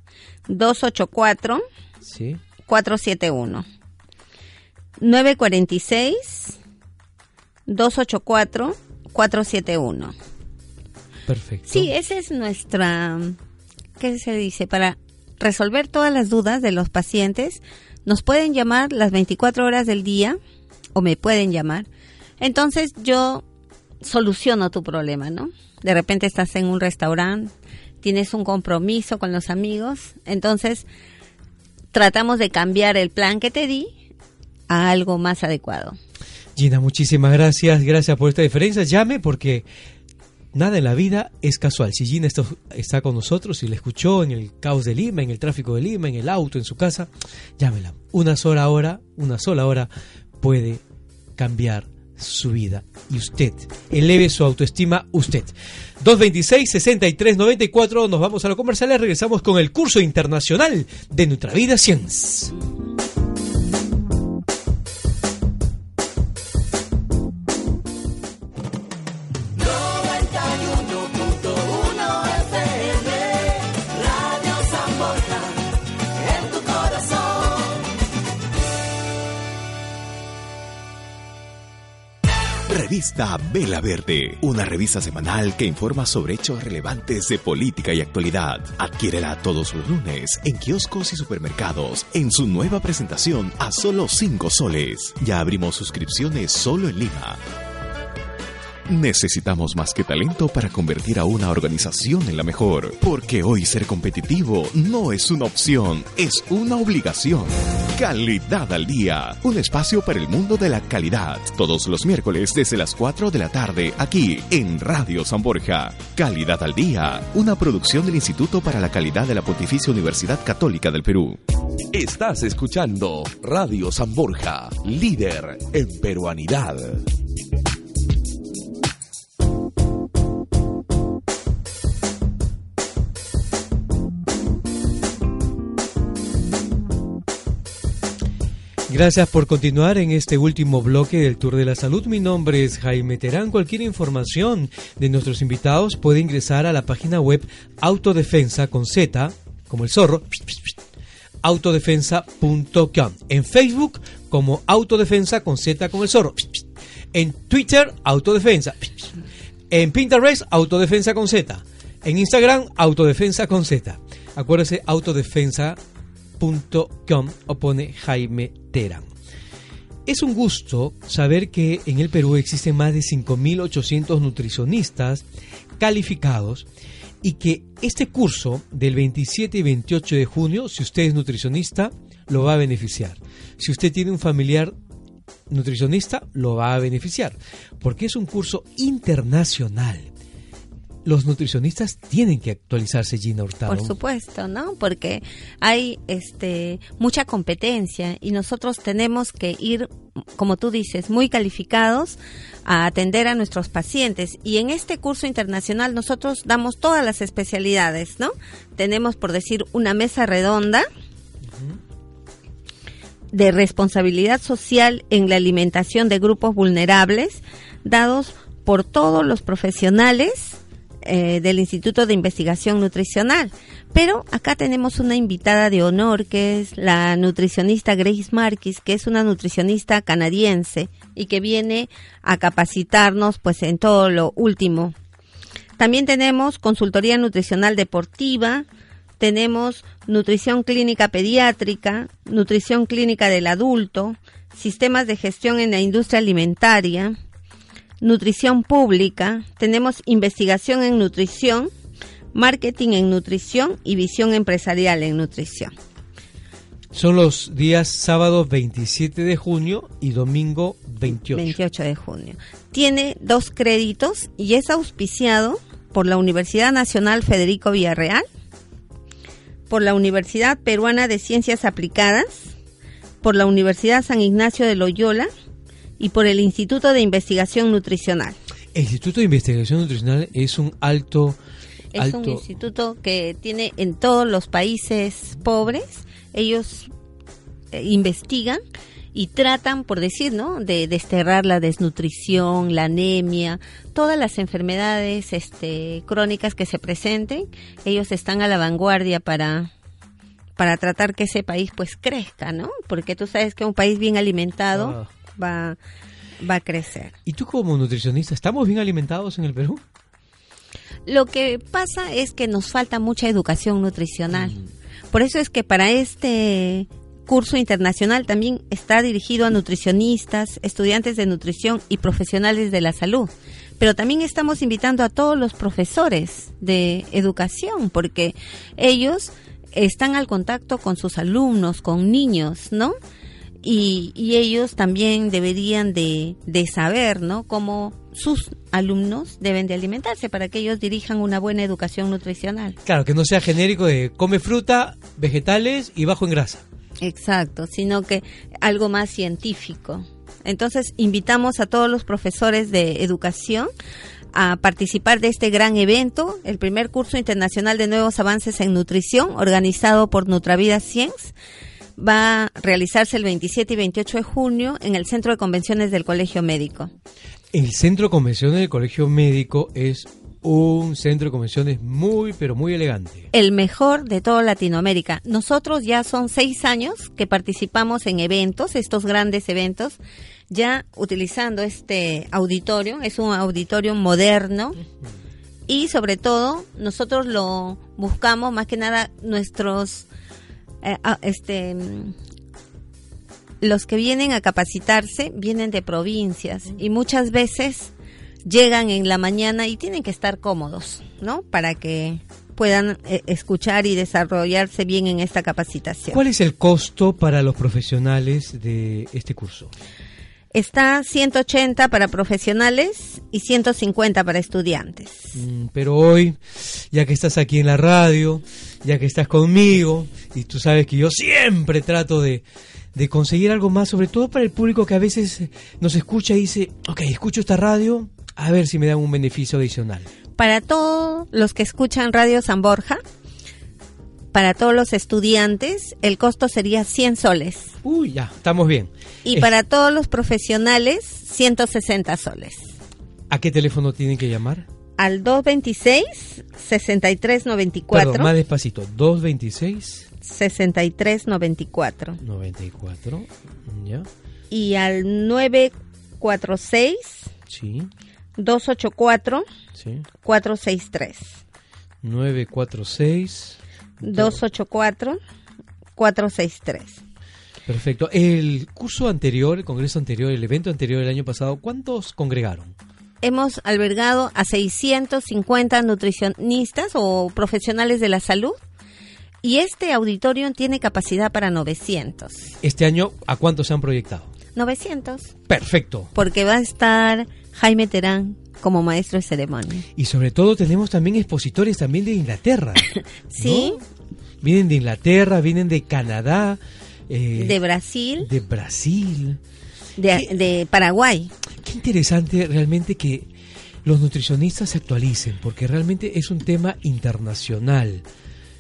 284 sí. 471. 946 284 471. Perfecto. Sí, esa es nuestra ¿qué se dice? Para resolver todas las dudas de los pacientes, nos pueden llamar las 24 horas del día o me pueden llamar. Entonces yo soluciono tu problema, ¿no? De repente estás en un restaurante, tienes un compromiso con los amigos, entonces tratamos de cambiar el plan que te di a algo más adecuado. Gina, muchísimas gracias. Gracias por esta diferencia. Llame porque nada en la vida es casual. Si Gina está, con nosotros y la escuchó en el caos de Lima, en el tráfico de Lima, en el auto, en su casa, llámela. Una sola hora, una sola hora puede cambiar su vida. Y usted, eleve su autoestima usted. 226-6394, nos vamos a lo comercial y regresamos con el curso internacional de Nutravida Science. Revista Vela Verde, una revista semanal que informa sobre hechos relevantes de política y actualidad. Adquiérela todos los lunes en kioscos y supermercados en su nueva presentación a solo 5 soles. Ya abrimos suscripciones solo en Lima. Necesitamos más que talento para convertir a una organización en la mejor, porque hoy ser competitivo no es una opción, es una obligación. Calidad al día, un espacio para el mundo de la calidad, todos los miércoles desde las 4 de la tarde aquí en Radio San Borja. Calidad al día, una producción del Instituto para la Calidad de la Pontificia Universidad Católica del Perú. Estás escuchando Radio San Borja, líder en peruanidad. Gracias por continuar en este último bloque del Tour de la Salud. Mi nombre es Jaime Terán. Cualquier información de nuestros invitados puede ingresar a la página web Autodefensa con Z, como el zorro, autodefensa.com. En Facebook como Autodefensa con Z como el zorro. En Twitter, Autodefensa. En Pinterest, Autodefensa con Z. En Instagram, Autodefensa con Z. Acuérdese, autodefensa.com Jaime Terán. Es un gusto saber que en el Perú existen más de 5.800 nutricionistas calificados y que este curso del 27 y 28 de junio, si usted es nutricionista, lo va a beneficiar. Si usted tiene un familiar nutricionista, lo va a beneficiar, porque es un curso internacional. Los nutricionistas tienen que actualizarse, Gina Hurtado. Por supuesto, ¿no? Porque hay este mucha competencia y nosotros tenemos que ir, como tú dices, muy calificados a atender a nuestros pacientes. Y en este curso internacional nosotros damos todas las especialidades, ¿no? Tenemos, por decir, una mesa redonda de responsabilidad social en la alimentación de grupos vulnerables, dados por todos los profesionales eh, del Instituto de Investigación Nutricional. Pero acá tenemos una invitada de honor que es la nutricionista Grace Marquis, que es una nutricionista canadiense y que viene a capacitarnos pues en todo lo último. También tenemos consultoría nutricional deportiva, tenemos nutrición clínica pediátrica, nutrición clínica del adulto, sistemas de gestión en la industria alimentaria, nutrición pública, tenemos investigación en nutrición, marketing en nutrición y visión empresarial en nutrición. Son los días sábado 27 de junio y domingo 28. 28 de junio. Tiene dos créditos y es auspiciado por la Universidad Nacional Federico Villarreal, por la Universidad Peruana de Ciencias Aplicadas, por la Universidad San Ignacio de Loyola y por el Instituto de Investigación Nutricional. El Instituto de Investigación Nutricional es un alto... Es alto un instituto que tiene en todos los países pobres, ellos eh, investigan y tratan, por decir, ¿no? De desterrar la desnutrición, la anemia, todas las enfermedades este, crónicas que se presenten, ellos están a la vanguardia para para tratar que ese país pues crezca, ¿no? Porque tú sabes que un país bien alimentado Ah. Va va a crecer. ¿Y tú como nutricionista, estamos bien alimentados en el Perú? Lo que pasa es que nos falta mucha educación nutricional. Por eso es que para este curso internacional también está dirigido a nutricionistas, estudiantes de nutrición y profesionales de la salud. pero también estamos invitando a todos los profesores de educación, porque ellos están al contacto con sus alumnos, con niños, ¿no? Y, y ellos también deberían de, de saber, ¿no? Cómo sus alumnos deben de alimentarse para que ellos dirijan una buena educación nutricional. Claro, que no sea genérico de come fruta, vegetales y bajo en grasa. Exacto, sino que algo más científico. Entonces, invitamos a todos los profesores de educación a participar de este gran evento, el primer curso internacional de nuevos avances en nutrición, organizado por Nutravida Science. Va a realizarse el 27 y 28 de junio en el Centro de Convenciones del Colegio Médico. El centro de convenciones del Colegio Médico es un centro de convenciones muy, pero muy elegante. el mejor de toda Latinoamérica. Nosotros ya son seis años que participamos en eventos, estos grandes eventos, ya utilizando este auditorio, es un auditorio moderno y sobre todo nosotros lo buscamos más que nada nuestros, eh, ah, este, los que vienen a capacitarse vienen de provincias y muchas veces llegan en la mañana y tienen que estar cómodos, ¿no? Para que puedan eh, escuchar y desarrollarse bien en esta capacitación. ¿Cuál es el costo para los profesionales de este curso? Está 180 para profesionales y 150 para estudiantes. Mm, Pero hoy, ya que estás aquí en la radio, ya que estás conmigo, y tú sabes que yo siempre trato de, de conseguir algo más, sobre todo para el público que a veces nos escucha y dice, ok, escucho esta radio, a ver si me dan un beneficio adicional. Para todos los que escuchan Radio San Borja, para todos los estudiantes, el costo sería 100 soles. Uy, ya, estamos bien. Y para todos los profesionales, 160 soles. ¿A qué teléfono tienen que llamar? Al 226-6394. Perdón, más despacito. 226 6394. 94. Ya, Y al 946 sí, 284 sí. 463. 946. 284 463. Perfecto. El curso anterior, el congreso anterior, el evento anterior del año pasado, ¿cuántos congregaron? Hemos albergado a 650 nutricionistas o profesionales de la salud y este auditorio tiene capacidad para 900. Este año, ¿a cuántos se han proyectado? 900. Perfecto. Porque va a estar Jaime Terán como maestro de ceremonia. Y sobre todo tenemos también expositores también de Inglaterra. Sí, ¿no? Vienen de Inglaterra, vienen de Canadá, eh, de Brasil, de Brasil. de, de Paraguay. Qué interesante realmente que los nutricionistas se actualicen, porque realmente es un tema internacional.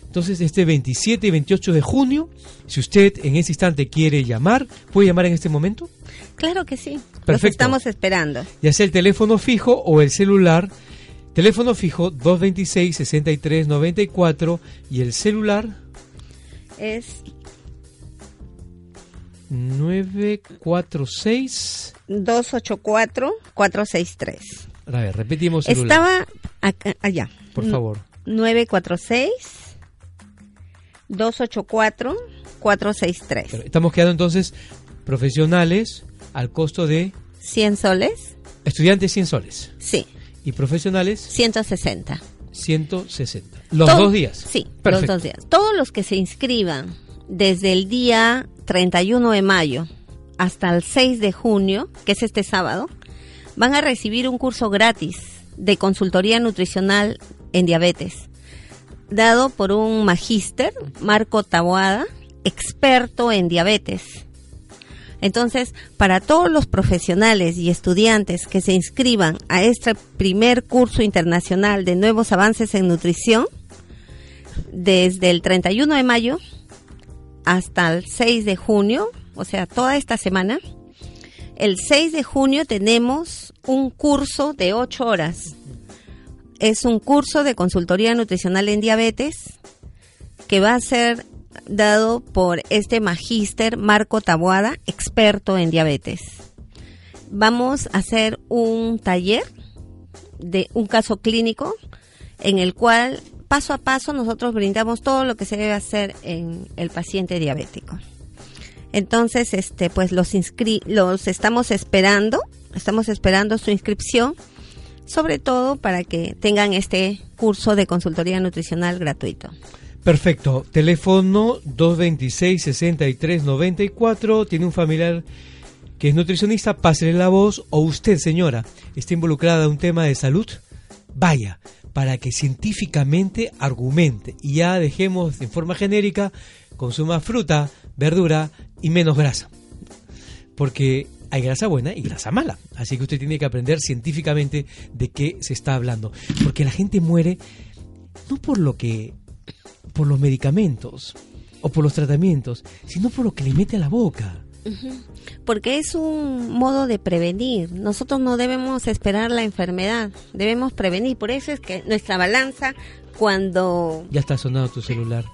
Entonces, este 27 y 28 de junio, si usted en ese instante quiere llamar, puede llamar en este momento, Claro que sí. Los Perfecto. estamos esperando. ya sea el teléfono fijo o el celular. Teléfono fijo 226-6394 y el celular Es 946. 284 463. A ver, repetimos celular. Estaba acá, allá. Por favor. 946 284 463. Pero Estamos quedando entonces profesionales al costo de 100 soles. estudiantes 100 soles Sí, y profesionales 160. 160. Los Todo- dos días. Sí, Perfecto. los dos días. Todos los que se inscriban desde el día 31 de mayo hasta el 6 de junio, que es este sábado, van a recibir un curso gratis de consultoría nutricional en diabetes, dado por un magíster, Marco Taboada, experto en diabetes. Entonces, para todos los profesionales y estudiantes que se inscriban a este primer curso internacional de nuevos avances en nutrición, desde el 31 de mayo hasta el 6 de junio, o sea, toda esta semana, el 6 de junio tenemos un curso de 8 horas. Es un curso de consultoría nutricional en diabetes que va a ser dado por este magíster Marco Taboada, experto en diabetes. Vamos a hacer un taller de un caso clínico en el cual paso a paso nosotros brindamos todo lo que se debe hacer en el paciente diabético. Entonces, este, pues los inscri los estamos esperando, estamos esperando su inscripción sobre todo para que tengan este curso de consultoría nutricional gratuito. Perfecto. Teléfono 226-6394. Tiene un familiar que es nutricionista, pásele la voz. O usted, señora, está involucrada en un tema de salud. Vaya, para que científicamente argumente. Y ya dejemos en forma genérica, consuma fruta, verdura y menos grasa. Porque hay grasa buena y grasa mala. Así que usted tiene que aprender científicamente de qué se está hablando. Porque la gente muere no por lo que por los medicamentos o por los tratamientos, sino por lo que le mete a la boca. Porque es un modo de prevenir. Nosotros no debemos esperar la enfermedad, debemos prevenir. Por eso es que nuestra balanza, cuando Ya está sonando tu celular.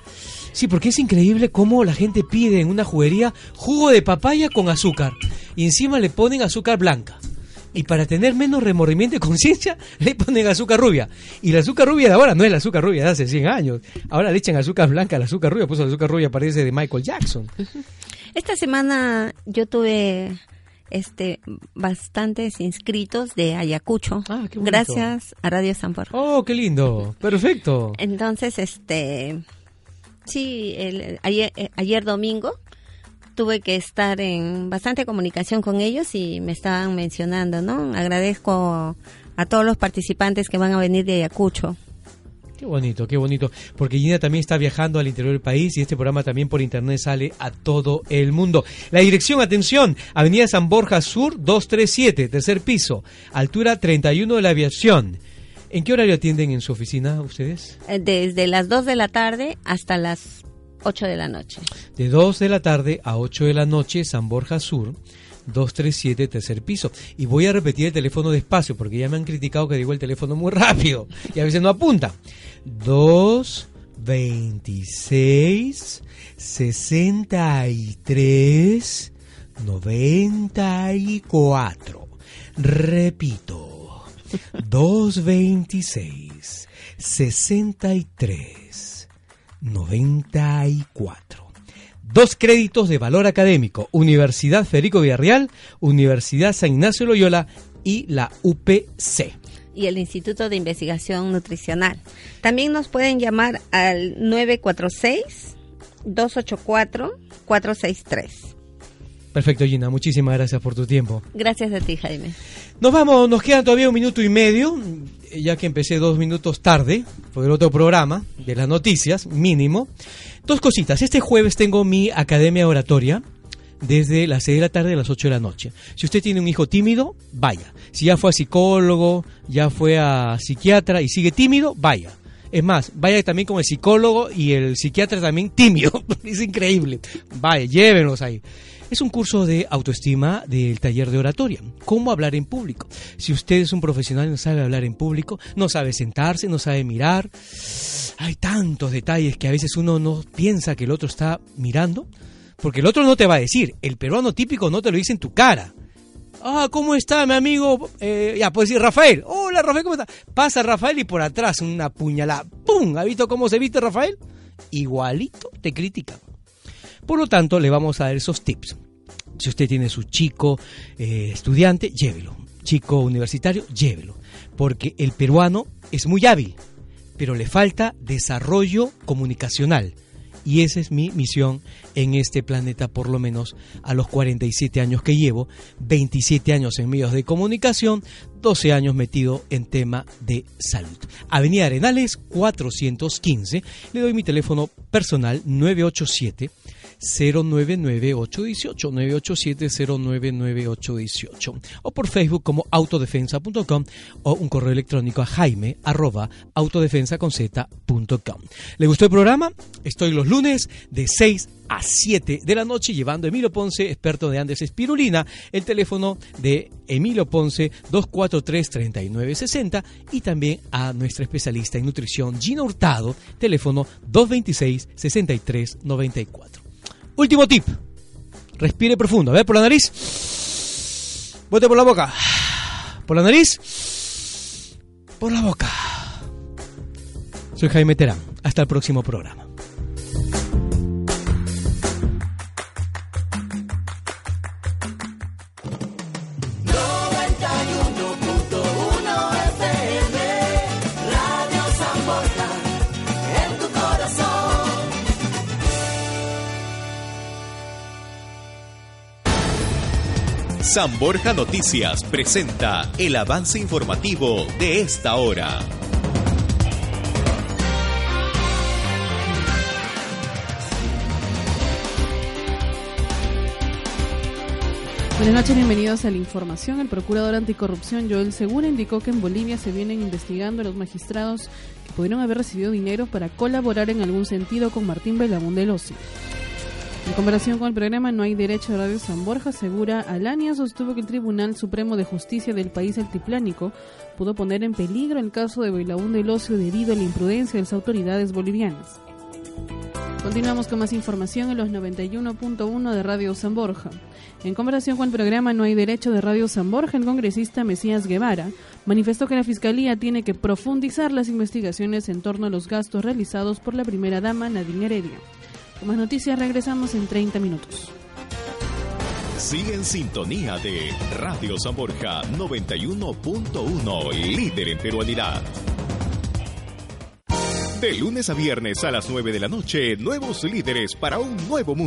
Sí, porque es increíble cómo la gente pide en una juguería jugo de papaya con azúcar y encima le ponen azúcar blanca. Y para tener menos remordimiento y conciencia, le ponen azúcar rubia. Y la azúcar rubia de ahora no es la azúcar rubia de hace 100 años. Ahora le echan azúcar blanca a la azúcar rubia, pues la azúcar rubia parece de Michael Jackson. Esta semana yo tuve este bastantes inscritos de Ayacucho. Ah, qué gracias a Radio San Borja. Oh, qué lindo. Perfecto. Entonces, este sí, el- ayer, eh, ayer domingo tuve que estar en bastante comunicación con ellos y me estaban mencionando, ¿no? Agradezco a todos los participantes que van a venir de Ayacucho. Qué bonito, qué bonito. Porque Gina también está viajando al interior del país y este programa también por internet sale a todo el mundo. La dirección, atención, Avenida San Borja Sur 237, tercer piso, altura 31 de la aviación. ¿En qué horario atienden en su oficina ustedes? Eh, Desde las 2 de la tarde hasta las 8 de la noche. De 2 de la tarde a 8 de la noche, San Borja Sur, 237, tercer piso. Y voy a repetir el teléfono despacio, porque ya me han criticado que digo el teléfono muy rápido y a veces no apunta. 226 63 94. Repito, 226 63 94. Dos créditos de valor académico, Universidad Federico Villarreal, Universidad San Ignacio Loyola y la UPC. y el Instituto de Investigación Nutricional. También nos pueden llamar al 946-284-463. Perfecto, Gina, muchísimas gracias por tu tiempo. Gracias a ti, Jaime. Nos vamos, nos quedan todavía un minuto y medio, ya que empecé dos minutos tarde por el otro programa de las noticias, mínimo. Dos cositas. Este jueves tengo mi academia oratoria desde las 6 de la tarde a las 8 de la noche. Si usted tiene un hijo tímido, vaya. Si ya fue a psicólogo, ya fue a psiquiatra y sigue tímido, vaya. Es más, vaya también con el psicólogo y el psiquiatra también tímido. es increíble. Vaya, llévenlos ahí. Es un curso de autoestima del taller de oratoria. ¿Cómo hablar en público? Si usted es un profesional y no sabe hablar en público, no sabe sentarse, no sabe mirar, hay tantos detalles que a veces uno no piensa que el otro está mirando, porque el otro no te va a decir. El peruano típico no te lo dice en tu cara. Ah, ¿cómo está mi amigo? Eh, ya, puedes decir Rafael. Hola, Rafael, ¿cómo está? Pasa Rafael y por atrás una puñalada. ¡Pum! ¿Ha visto cómo se viste Rafael? Igualito te critican. Por lo tanto, le vamos a dar esos tips. Si usted tiene su chico eh, estudiante, llévelo. Chico universitario, llévelo. Porque el peruano es muy hábil, pero le falta desarrollo comunicacional. Y esa es mi misión en este planeta, por lo menos a los 47 años que llevo, 27 años en medios de comunicación, 12 años metido en tema de salud. Avenida Arenales 415, le doy mi teléfono personal 987 099818 987-099818 o por Facebook como autodefensa.com o un correo electrónico a jaime arroba autodefensaconz.com. ¿Le gustó el programa? Estoy los lunes de 6 a 7 de la noche llevando a Emilio Ponce, experto de Andes Espirulina, el teléfono de Emilio Ponce 243-3960 y también a nuestra especialista en nutrición Gina Hurtado, teléfono 226-6394. Último tip. Respire profundo. A ver, por la nariz. Bote por la boca. Por la nariz. Por la boca. Soy Jaime Terán. Hasta el próximo programa. San Borja Noticias presenta el avance informativo de esta hora. Buenas noches, bienvenidos a la información. El procurador anticorrupción Joel Segura indicó que en Bolivia se vienen investigando a los magistrados que pudieron haber recibido dinero para colaborar en algún sentido con Martín Belamón Ocio. En comparación con el programa No hay derecho de Radio San Borja, Segura Alania sostuvo que el Tribunal Supremo de Justicia del país altiplánico pudo poner en peligro el caso de Belamón del Ocio debido a la imprudencia de las autoridades bolivianas. Continuamos con más información en los 91.1 de Radio San Borja. En comparación con el programa No hay derecho de Radio San Borja, el congresista Mesías Guevara manifestó que la Fiscalía tiene que profundizar las investigaciones en torno a los gastos realizados por la primera dama Nadine Heredia. Más noticias regresamos en 30 minutos. Sigue en sintonía de Radio San Borja 91.1, líder en peruanidad. De lunes a viernes a las 9 de la noche, nuevos líderes para un nuevo mundo.